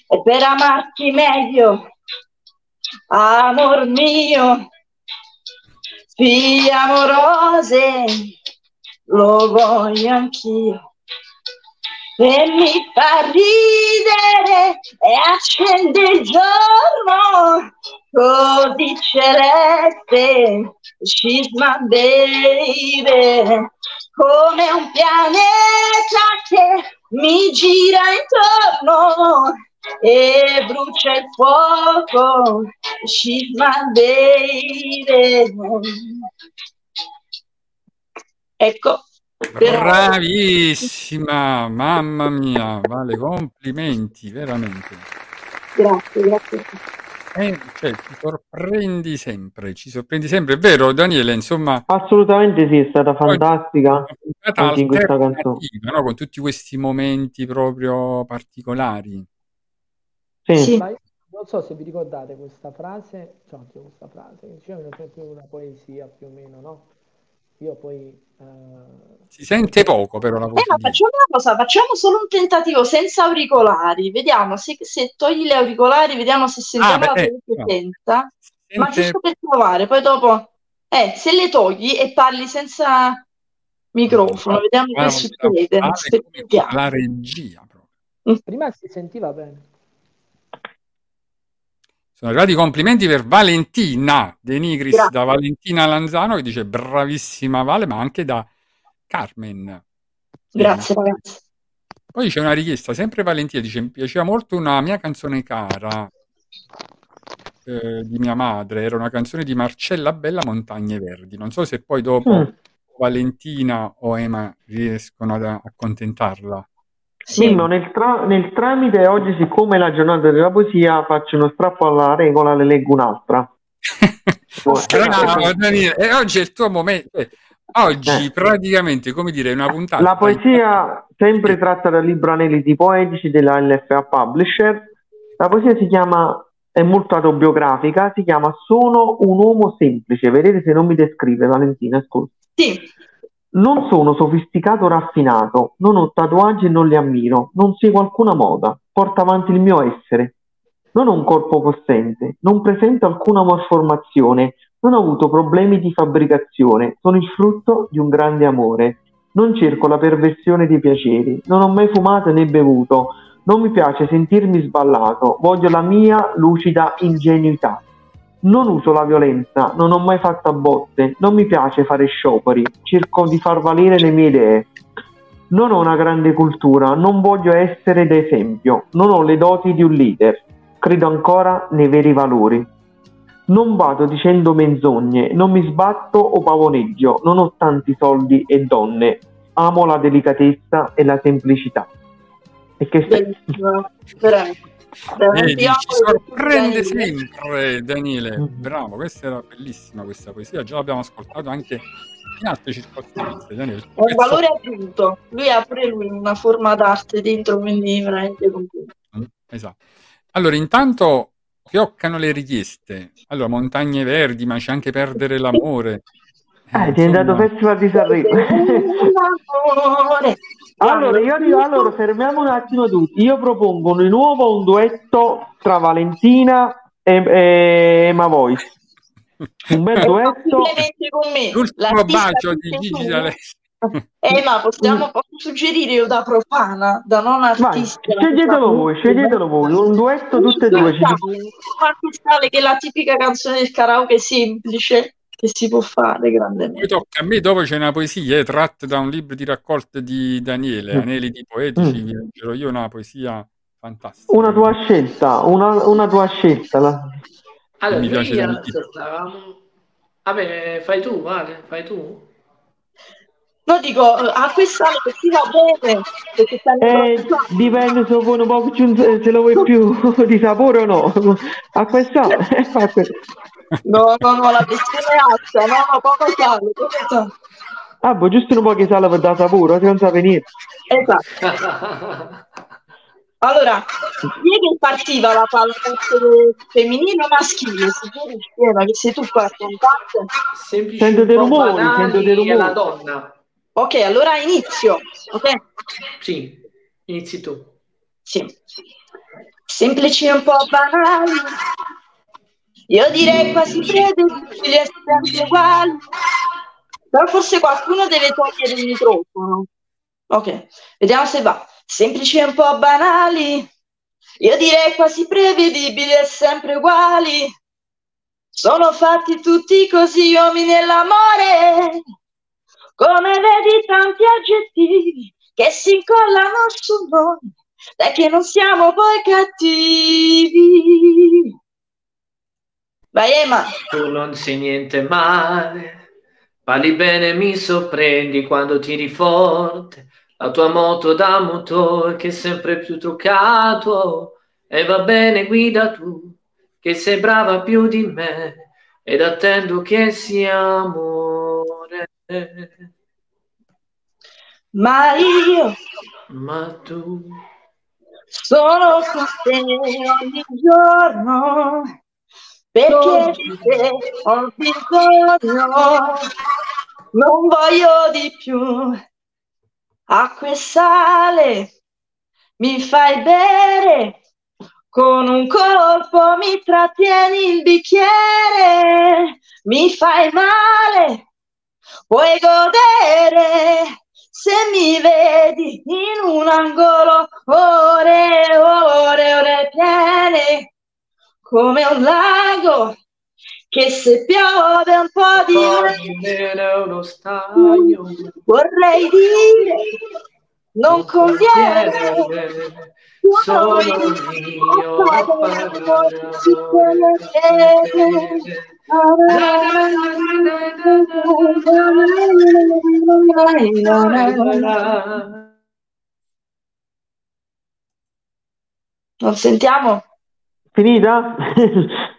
e per amarti meglio, amor mio, siamo rose, lo voglio anch'io. E mi fa ridere e accende il giorno così celeste, she's my baby, come un pianeta che mi gira intorno e brucia il fuoco, she's my baby. Ecco, però- Bravissima, mamma mia, Vale, complimenti, veramente. grazie, grazie. Eh, cioè, ci sorprendi sempre, ci sorprendi sempre, è vero Daniele, insomma, Assolutamente sì, è stata fantastica anche in questa canzone. no? Con tutti questi momenti proprio particolari. Sì. Sì. Non so se vi ricordate questa frase, cioè anche questa frase, che diceva sempre una poesia più o meno, no? Io poi... eh, Si sente poco però la Eh, voce ma di... facciamo una cosa, facciamo solo un tentativo senza auricolari, vediamo se, se togli gli auricolari, vediamo se sentiamo beh, la eh, tua no. presenza, ma Sente- giusto per provare, poi dopo, eh, se le togli e parli senza microfono, vediamo che succede. Come la regia proprio. prima si sentiva bene. Sono arrivati i complimenti per Valentina De Nigris Grazie. da Valentina Lanzano che dice bravissima Vale, ma anche da Carmen. Grazie ragazzi. Poi c'è una richiesta, sempre Valentina dice mi piaceva molto una mia canzone cara eh, di mia madre, era una canzone di Marcella Bella Montagne Verdi. Non so se poi dopo Mm. Valentina o Ema riescono ad accontentarla. Sì, Mimmo, nel, tra- nel tramite oggi, siccome è la giornata della poesia, faccio uno strappo alla regola, le leggo un'altra. Bravo, Daniele. E oggi è il tuo momento. eh, Oggi Eh. praticamente, come dire, è una puntata. La poesia, sempre tratta dal libro Aneliti Poetici della LFA Publisher, la poesia si chiama, è molto autobiografica, si chiama Sono un uomo semplice. Vedete se non mi descrive, Valentina, scusa. sì, Non sono sofisticato o raffinato, non ho tatuaggi e non li ammiro, non seguo alcuna moda, porto avanti il mio essere. Non ho un corpo possente, non presento alcuna malformazione, non ho avuto problemi di fabbricazione, sono il frutto di un grande amore. Non cerco la perversione dei piaceri, non ho mai fumato né bevuto, non mi piace sentirmi sballato, voglio la mia lucida ingenuità. Non uso la violenza, non ho mai fatto a botte, non mi piace fare scioperi, cerco di far valere le mie idee. Non ho una grande cultura, non voglio essere d'esempio, non ho le doti di un leader, credo ancora nei veri valori. Non vado dicendo menzogne, non mi sbatto o pavoneggio, non ho tanti soldi e donne, amo la delicatezza e la semplicità. E che stai? Veramente. Vedi, ci sorprende sempre Daniele, Mm. bravo, questa era bellissima questa poesia, già l'abbiamo ascoltato anche in altre circostanze. Daniele, il È un valore aggiunto. Lui ha pure lui una forma d'arte dentro, quindi veramente complimenti. Mm, Esatto. Allora, intanto fioccano le richieste. Allora, Montagne Verdi, ma c'è anche Perdere l'amore. Eh, Ah, è diventato insomma, Festival di Sanremo. Allora, io dico, allora, fermiamo un attimo tutti. Io propongo di nuovo un duetto tra Valentina e, e Emma Voice. Un bel duetto. con me. l'ultimo L'artista bacio di Gigi. D'Alessio. Eh, ma possiamo, posso suggerire io da profana, da non Vai, artista. sceglietelo voi, sceglietelo voi. Un duetto tutte e due. ci- Marco Sale, che è la tipica canzone del karaoke semplice che si può fare grandemente. tocca a me, dopo c'è una poesia eh, tratta da un libro di raccolte di Daniele, Mm. Aneli di Poetici, Mm. vi leggerò io una poesia fantastica. Una tua scelta, una, una tua scelta. la- Allora, Mi piace ascoltavamo. Vabbè, fai tu, Vale, fai tu. No, dico, eh, a quest'anno che si va bene, perché Eh, dipende se vuoi un po' più, se lo vuoi più di sapore o no. A questa eh, fa que- No, no, no, la alta, no, no, poco sale, poco sale. Ah, boh, giusto un po' che sale per dare sapore, se non sa venire. Esatto. Allora, chi è che partiva la pallavolo femminile o maschile? Si può riuscire, che sei tu qua a contatto? Semplici Sento un dei po' rumori, banali sento dei rumori. la donna. Ok, allora inizio, ok? Sì, inizi tu. Sì. Semplici un po' banali, io direi quasi credibili e sempre uguali, però forse qualcuno deve togliere il microfono. Ok, vediamo se va. Semplici e un po' banali, io direi quasi prevedibili e sempre uguali. Sono fatti tutti così uomini e l'amore, come vedi tanti aggettivi che si incollano su noi, dai che non siamo poi cattivi. Vai Emma, Tu non sei niente male, parli bene, mi sorprendi quando tiri forte. La tua moto da motore che è sempre più truccato. E va bene, guida tu, che sei brava più di me. Ed attendo che sia amore. ma io Ma tu sono con te ogni giorno, perché te ho bisogno, non voglio di più. Acqua e sale mi fai bere, con un colpo mi trattieni il bicchiere, mi fai male, puoi godere? Se mi vedi in un angolo ore ore, ore piene, come un lago che se piove un po' di uno stagno. vorrei dire non conviene Sono io a Non sentiamo? Finita?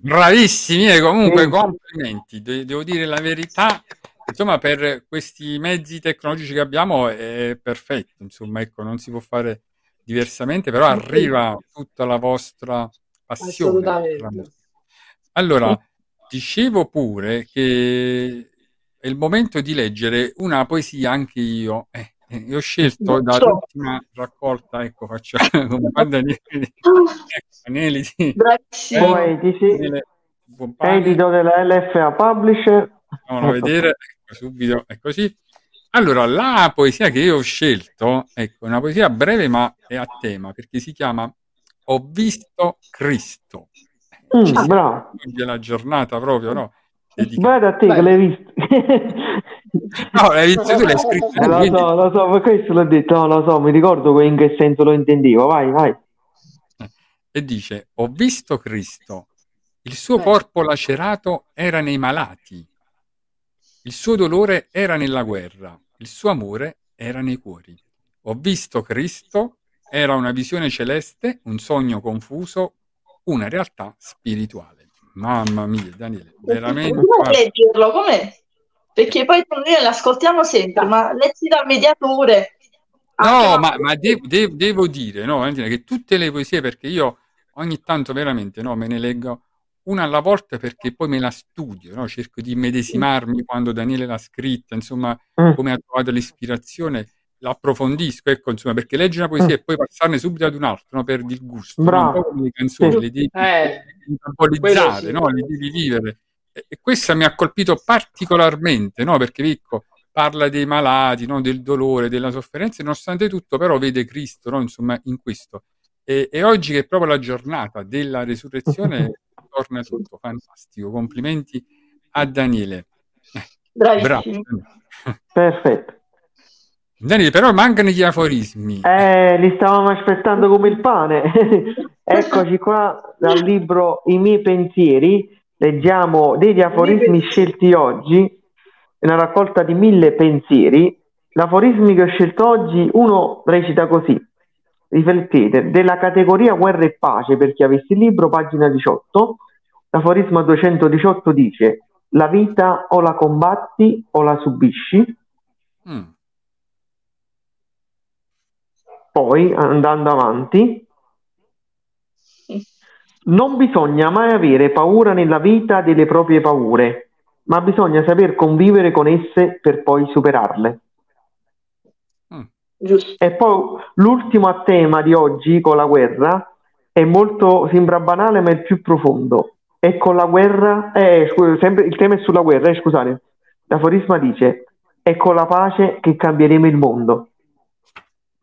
Bravissimi, e comunque Sì. complimenti. De- devo dire la verità, insomma, per questi mezzi tecnologici che abbiamo è perfetto, insomma, ecco, non si può fare diversamente, però arriva tutta la vostra passione. Assolutamente. Allora, dicevo pure che è il momento di leggere una poesia anche io. Eh, eh, ho scelto dall'ultima raccolta, ecco, faccio un po' di anelli, di Bravissimo. Poetici, Daniele Bompani. edito della LFA Publisher. Andiamolo a vedere, ecco, subito è così. Allora, la poesia che io ho scelto, ecco, è una poesia breve ma è a tema, perché si chiama Ho visto Cristo. Mm, bravo. la giornata proprio, no? Dedicata. Guarda a te che l'hai visto. No, l'hai visto tu, l'hai scritto Eh, lo so, lo so, per questo l'ho detto, no, lo so, mi ricordo in che senso lo intendevo. Vai, vai. e dice: Ho visto Cristo Il suo Eh. corpo lacerato era nei malati, il suo dolore era nella guerra, il suo amore era nei cuori. Ho visto Cristo, era una visione celeste, un sogno confuso, una realtà spirituale. Mamma mia, Daniele, veramente. Come leggerlo? Com'è? Perché poi noi l'ascoltiamo sempre, ma letti dal mediatore. No, ma, ma de- de- devo dire, no, Valentina, che tutte le poesie, perché io ogni tanto veramente no, me ne leggo una alla volta perché poi me la studio, no? cerco di medesimarmi quando Daniele l'ha scritta, insomma, Mm. come ha trovato l'ispirazione, l'approfondisco, ecco, insomma, perché leggi una poesia Mm. e poi passarne subito ad un altro, no? perdi il gusto? Bravo. un po' come le canzoni, Sì. le devi Eh, metabolizzare, quello sì. no? le devi vivere. E, questa mi ha colpito particolarmente, no? perché Vicco parla dei malati, no? del dolore, della sofferenza, e nonostante tutto però vede Cristo no? insomma, in questo. E, e oggi che è proprio la giornata della resurrezione torna tutto fantastico. Complimenti a Daniele. Bravo. Bravissimo. Perfetto. Daniele, però mancano gli aforismi. Eh, li stavamo aspettando come il pane. Eccoci qua dal libro I miei pensieri. Leggiamo degli aforismi scelti oggi, una raccolta di mille pensieri. L'aforismi che ho scelto oggi, uno recita così. Riflettete, della categoria guerra e pace, per chi avesse il libro, pagina 18. L'aforisma 218 dice: La vita o la combatti o la subisci. Mm. Poi, andando avanti, non bisogna mai avere paura nella vita delle proprie paure, ma bisogna saper convivere con esse per poi superarle. Giusto. E poi l'ultimo a tema di oggi con la guerra è molto, sembra banale, ma è il più profondo. E con la guerra, eh, scu- sempre, il tema è sulla guerra, eh, scusate. L'aforisma dice: È con la pace che cambieremo il mondo.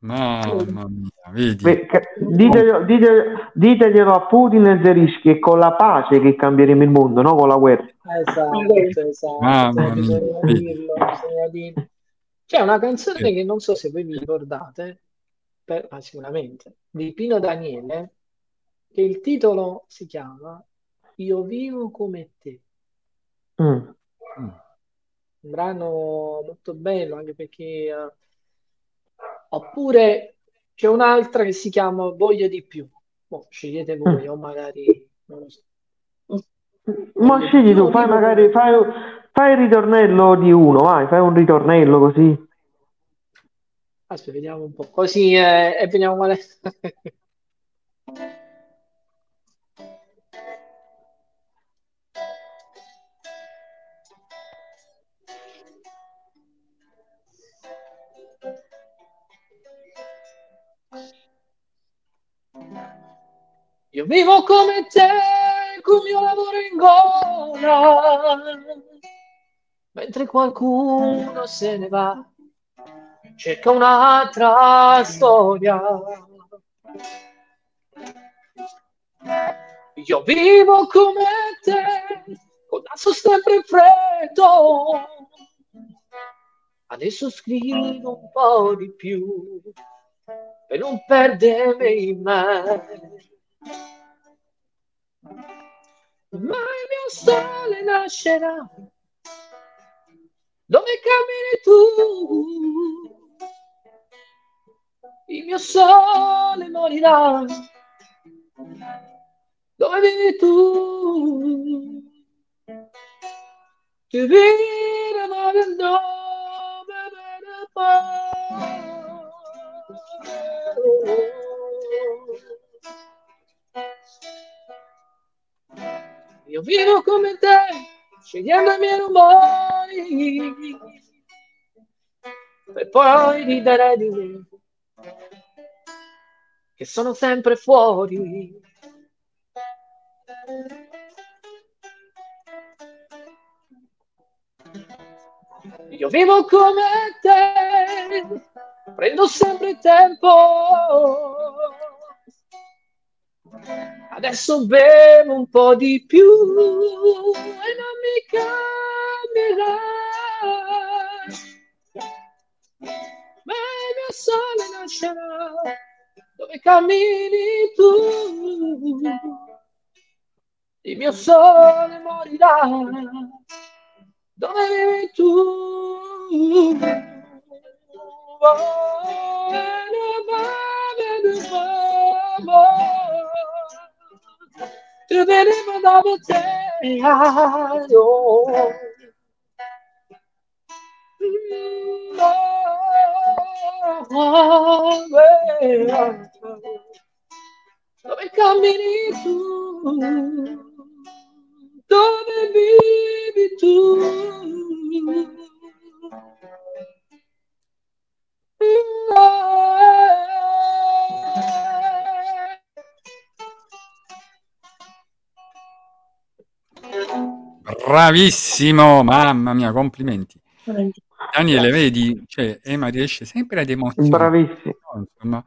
Mamma mia, vedi? Ve- ca- Diteglielo, dite- diteglielo a Putin e Zelensky, è con la pace che cambieremo il mondo, no con la guerra. Esatto, esatto. Mamma mia, bisogna dirlo, bisogna dirlo. C'è una canzone che non so se voi vi ricordate, per- ma sicuramente, di Pino Daniele, che il titolo si chiama Io vivo come te. Mm. Mm. Un brano molto bello, anche perché... eh, oppure c'è un'altra che si chiama Voglio di più. Boh, scegliete voi, o magari... Non lo so. Ma scegli tu, fai magari fai, fai il ritornello di uno, vai, fai un ritornello così. Aspetta, vediamo un po'. Così eh, e vediamo quale... Io vivo come te, col mio lavoro in gola, mentre qualcuno se ne va, cerca un'altra storia. Io vivo come te, con naso sempre freddo, adesso scrivo un po' di più, per non perdermi mai. Ma il mio sole nascerà dove cammini tu. Il mio sole morirà dove vivi tu. Ti ma del Io vivo come te, scegliendo i miei rumori, per poi ridere di me, che sono sempre fuori. Io vivo come te, prendo sempre tempo. Adesso bevo un po' di più e non mi cambierà. Ma il mio sole nascerà dove cammini tu. il mio sole morirà, dove vivi tu? Oh, to the limit of the day, oh. Oh, well, dove cammini tu, dove vivi tu. Bravissimo, mamma mia, complimenti. Daniele, vedi, cioè, Emma riesce sempre ad emozionare. Bravissimo. Insomma,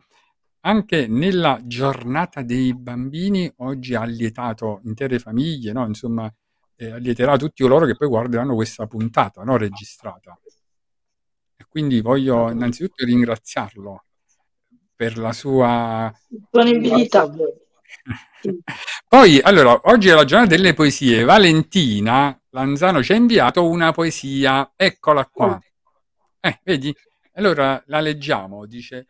anche nella giornata dei bambini oggi ha lietato intere famiglie, no? Insomma, eh, allieterà tutti coloro che poi guarderanno questa puntata, no? Registrata. E quindi voglio innanzitutto ringraziarlo per la sua Disponibilità. Poi, allora, oggi è la giornata delle poesie. Valentina Lanzano ci ha inviato una poesia, eccola qua. Eh, vedi? Allora la leggiamo, dice,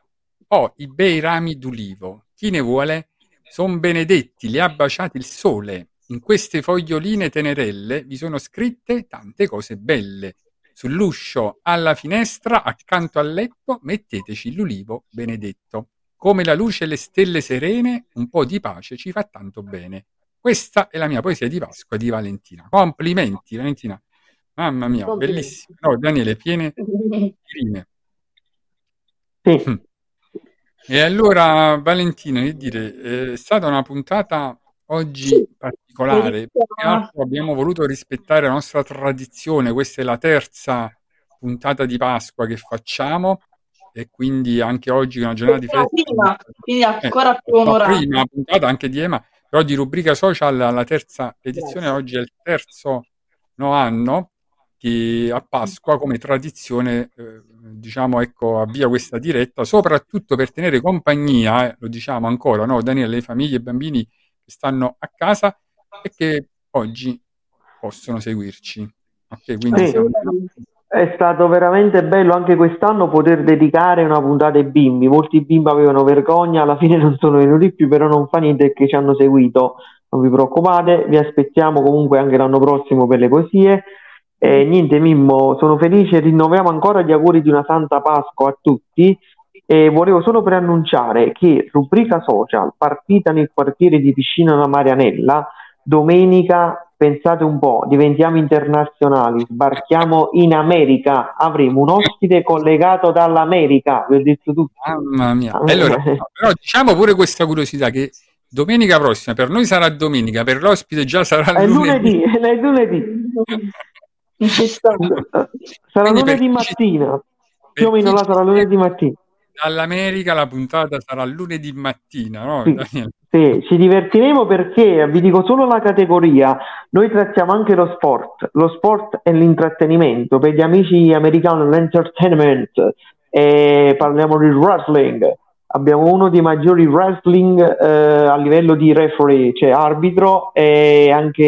ho i bei rami d'ulivo, chi ne vuole? Son benedetti, li ha baciati il sole. In queste foglioline tenerelle vi sono scritte tante cose belle. Sull'uscio, alla finestra, accanto al letto, metteteci l'ulivo benedetto. Come la luce e le stelle serene, un po' di pace ci fa tanto bene. Questa è la mia poesia di Pasqua di Valentina. Complimenti, Valentina. Mamma mia, bellissima. No, Daniele, piene di rime. Sì. E allora, Valentina, che dire, eh, è stata una puntata oggi particolare. Che altro abbiamo voluto rispettare la nostra tradizione. Questa è la terza puntata di Pasqua che facciamo e quindi anche oggi è una giornata di festa. prima, quindi ancora più onorata. prima puntata anche di Ema, però di rubrica social la terza edizione, oggi è il terzo no, anno che a Pasqua come tradizione eh, diciamo ecco avvia questa diretta soprattutto per tenere compagnia, eh, lo diciamo ancora, no, Daniele, le famiglie e i bambini che stanno a casa e che oggi possono seguirci. Ok, quindi Sì. siamo... È stato veramente bello anche quest'anno poter dedicare una puntata ai bimbi. Molti bimbi avevano vergogna, alla fine non sono venuti più, però non fa niente che ci hanno seguito. Non vi preoccupate, vi aspettiamo comunque anche l'anno prossimo per le poesie. E niente, Mimmo, sono felice, rinnoviamo ancora gli auguri di una Santa Pasqua a tutti. E volevo solo preannunciare che rubrica social partita nel quartiere di Piscina alla Marianella domenica, pensate un po', diventiamo internazionali, sbarchiamo in America, avremo un ospite collegato dall'America, vi ho detto tutto. Mamma mia. Allora, però diciamo pure questa curiosità che domenica prossima per noi sarà domenica, per l'ospite già sarà È lunedì. è lunedì. Sarà Quindi lunedì mattina, più o meno ci sarà lunedì mattina. Dall'America la puntata sarà lunedì mattina, no? Sì. Sì, ci divertiremo perché vi dico solo la categoria, noi trattiamo anche lo sport, lo sport e l'intrattenimento, per gli amici americani l'entertainment, e parliamo di wrestling, abbiamo uno dei maggiori wrestling eh, a livello di referee, cioè arbitro e anche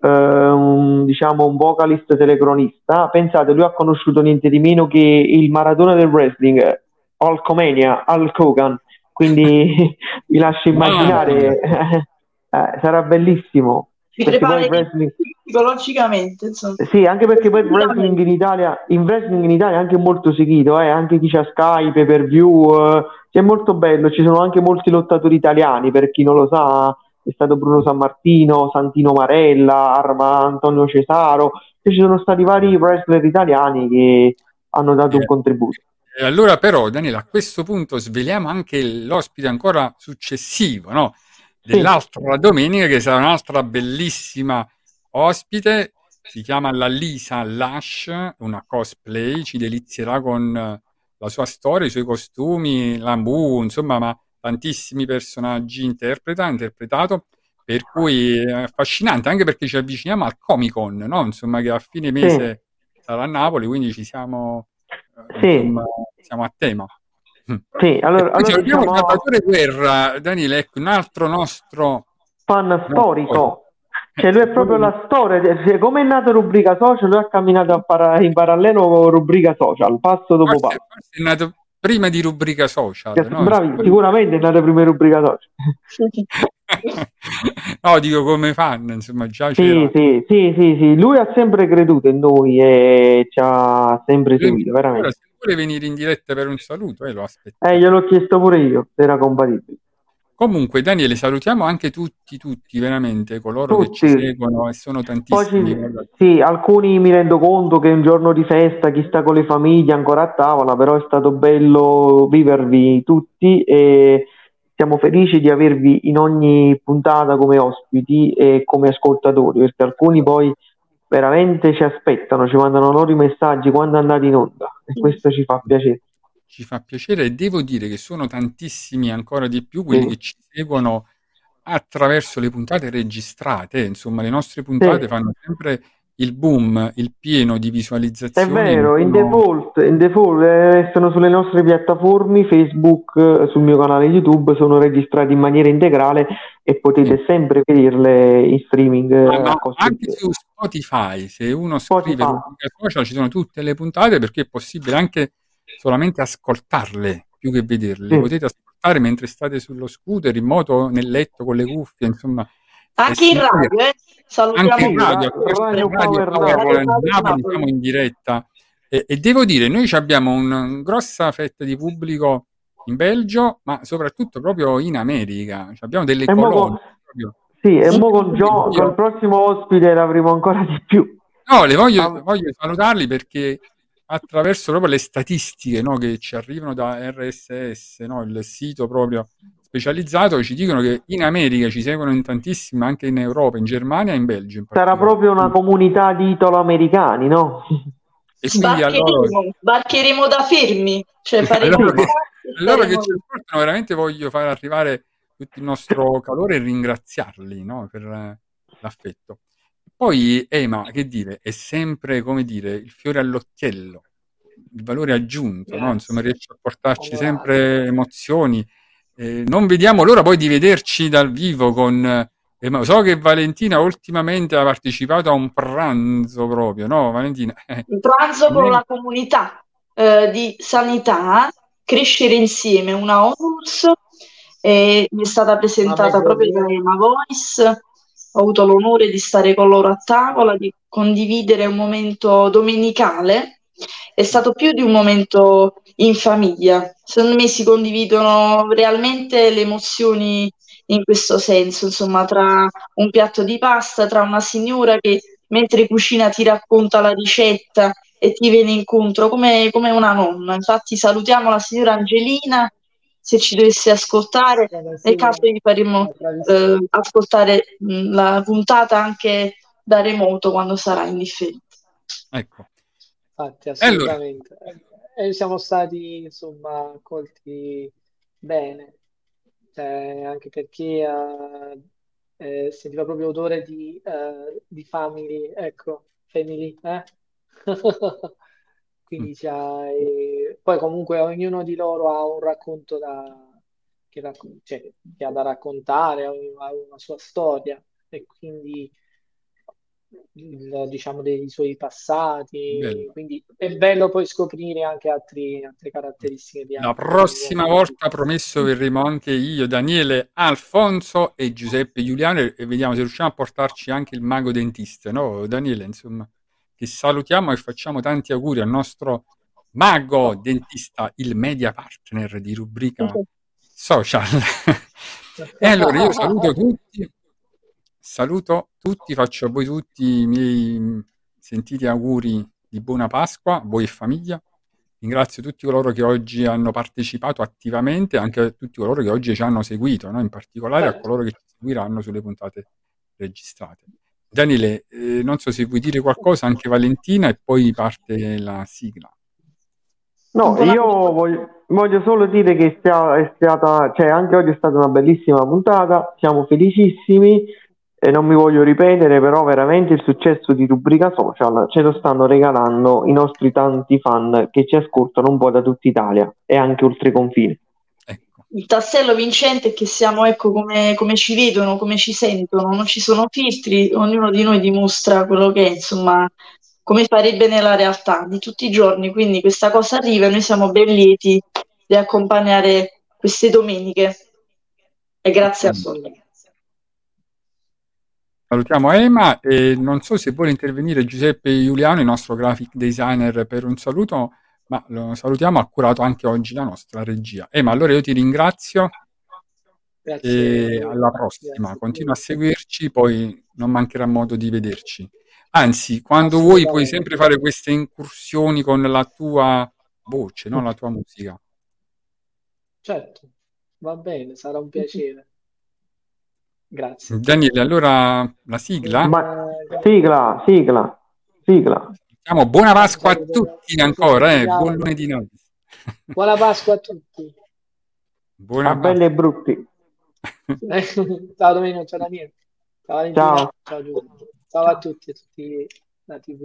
eh, un, diciamo un vocalist telecronista, pensate lui ha conosciuto niente di meno che il maratona del wrestling, Hulkamania, Hulk Hogan, quindi vi lascio immaginare, eh, sarà bellissimo. Poi prepara wrestling, psicologicamente, insomma. sì, anche perché poi il wrestling in Italia, il wrestling in Italia è anche molto seguito, eh, anche chi c'ha Sky, pay per view, eh, è molto bello, ci sono anche molti lottatori italiani, per chi non lo sa, è stato Bruno Sammartino, Santino Marella, Arma Antonio Cesaro, ci sono stati vari wrestler italiani che hanno dato un Eh. contributo. E allora però, Daniele, a questo punto sveliamo anche l'ospite ancora successivo, no? Dell'altra domenica, che sarà un'altra bellissima ospite, si chiama la Lisa Lash, una cosplay, ci delizierà con eh, la sua storia, i suoi costumi, l'ambù, insomma, ma tantissimi personaggi interpreta, interpretato, per cui è affascinante, anche perché ci avviciniamo al Comic Con, no? Insomma, che a fine mese sarà a Napoli, quindi ci siamo, eh, Sì. insomma, siamo a tema. Sì, allora, poi allora abbiamo diciamo Salvatore Guerra, Daniele, ecco, un altro nostro fan storico. Cioè, lui è proprio la storia, cioè, come è nata rubrica social, lui ha camminato para- in parallelo con rubrica social, passo dopo Forse, passo. forse è nato prima di rubrica social, no? Bravi, sicuramente è nata prima in rubrica social. no, dico come fan, insomma, già Sì, sì, sì, sì, sì, lui ha sempre creduto in noi e ci ha sempre seguito, veramente. se vuole venire in diretta per un saluto, eh, lo aspetto. Eh, gliel'ho chiesto pure io, se era compatibile. Comunque, Daniele, salutiamo anche tutti, tutti, veramente, coloro che ci Tutti. seguono e sono Poi tantissimi. guarda. sì, alcuni mi rendo conto che è un giorno di festa, chi sta con le famiglie ancora a tavola, però è stato bello vivervi tutti e siamo felici di avervi in ogni puntata come ospiti e come ascoltatori, perché alcuni poi veramente ci aspettano, ci mandano loro i messaggi quando andate in onda e questo ci fa piacere. Ci fa piacere e devo dire che sono tantissimi ancora di più quelli Sì. che ci seguono attraverso le puntate registrate. Insomma, le nostre puntate Sì. fanno sempre il boom, il pieno di È visualizzazioni. vero, in default, in default eh, sono sulle nostre piattaforme, Facebook, eh, sul mio canale YouTube, sono registrati in maniera integrale e potete sempre vederle in streaming. eh, Ah, a costo anche su Spotify, se uno scrive Spotify. rubrica social, ci sono tutte le puntate perché è possibile anche solamente ascoltarle più che vederle. Le Sì. potete ascoltare mentre state sullo scooter, in moto, nel letto, con le cuffie, insomma. Anche in radio, eh? Salutiamo Anche in radio, Radio Radio Radio. Radio Napoli siamo in diretta e, e devo dire, noi ci abbiamo una grossa fetta di pubblico in Belgio, ma soprattutto proprio in America. Ci Abbiamo delle E mo colonie. con-. Sì, e Sì, mo con Gio- sì. col prossimo ospite l'avremo ancora di più. No, le voglio, Ah. voglio salutarli perché attraverso proprio le statistiche no, che ci arrivano da RSS, no, il sito proprio specializzato, ci dicono che in America ci seguono in tantissimi, anche in Europa, in Germania e in Belgio. In Sarà proprio una comunità di italo-americani, no? E quindi a loro, Sbarcheremo, sbarcheremo da fermi, cioè faremo Allora che- i a loro che ci ascoltano, veramente voglio far arrivare tutto il nostro calore e ringraziarli no, per eh, l'affetto. Poi, Ema, che dire, è sempre, come dire, il fiore all'occhiello, il valore aggiunto, no? Insomma, riesce a portarci sempre emozioni. Eh, non vediamo l'ora poi di vederci dal vivo con... eh, ma so che Valentina ultimamente ha partecipato a un pranzo proprio, no, Valentina? Eh, un pranzo con la comunità eh, di sanità, crescere insieme, una ONUS, e mi è stata presentata proprio da Ema Voice. Ho avuto l'onore di stare con loro a tavola, di condividere un momento domenicale. È stato più di un momento in famiglia. Secondo me si condividono realmente le emozioni in questo senso, insomma, tra un piatto di pasta, tra una signora che mentre cucina ti racconta la ricetta e ti viene incontro come, come una nonna. Infatti salutiamo la signora Angelina, se ci dovesse ascoltare, nel caso gli faremo eh, ascoltare mh, la puntata anche da remoto quando sarà indifferente. ecco. Infatti, E allora? assolutamente. E siamo stati, insomma, accolti bene, Cioè, anche perché eh, eh, sentiva proprio odore di, eh, di family, ecco, family, eh? Quindi c'ha, e poi comunque ognuno di loro ha un racconto da, che, racco- cioè, che ha da raccontare, ha una sua storia e quindi il- diciamo dei suoi passati, Bello. quindi è bello poi scoprire anche altri- altre caratteristiche di La altri prossima volta promesso verremo anche io, Daniele, Alfonso e Giuseppe Giuliano e vediamo se riusciamo a portarci anche il mago dentista, no? Daniele, insomma, che salutiamo e facciamo tanti auguri al nostro mago dentista, il media partner di rubrica social. E allora io saluto tutti, saluto tutti, faccio a voi tutti i miei mh, sentiti auguri di buona Pasqua, a voi e famiglia. Ringrazio tutti coloro che oggi hanno partecipato attivamente, anche a tutti coloro che oggi ci hanno seguito, no? in particolare a coloro che ci seguiranno sulle puntate registrate. Daniele, eh, non so se vuoi dire qualcosa, anche Valentina, e poi parte la sigla. No, io voglio, voglio solo dire che sia- è stata, cioè anche oggi è stata una bellissima puntata, siamo felicissimi e non mi voglio ripetere, però veramente il successo di Rubrica Social ce lo stanno regalando i nostri tanti fan che ci ascoltano un po' da tutta Italia e anche oltre i confini. il tassello vincente è che siamo, ecco, come, come ci vedono, come ci sentono, non ci sono filtri, ognuno di noi dimostra quello che è, insomma, come farebbe nella realtà di tutti i giorni. Quindi questa cosa arriva e noi siamo ben lieti di accompagnare queste domeniche. E grazie a Sonia. Salutiamo Ema e non so se vuole intervenire Giuseppe Giuliano, il nostro graphic designer, per un saluto, ma lo salutiamo, ha curato anche oggi la nostra regia. Ema, allora io ti ringrazio Grazie. e alla prossima. Grazie. Continua a seguirci, poi non mancherà modo di vederci. Anzi, quando vuoi puoi sempre fare queste incursioni con la tua voce, no? La tua musica. Certo, va bene, sarà un piacere. Grazie. Daniele, allora la sigla? Ma sigla, sigla, sigla. Diciamo buona Pasqua a tutti ancora, eh? Buon lunedì noi. Buona Pasqua a tutti. Buona A belli e brutti. Ciao Domenico, ciao Daniele. Ciao Valentina, Ciao. ciao. Ciao a tutti, a tutti la TV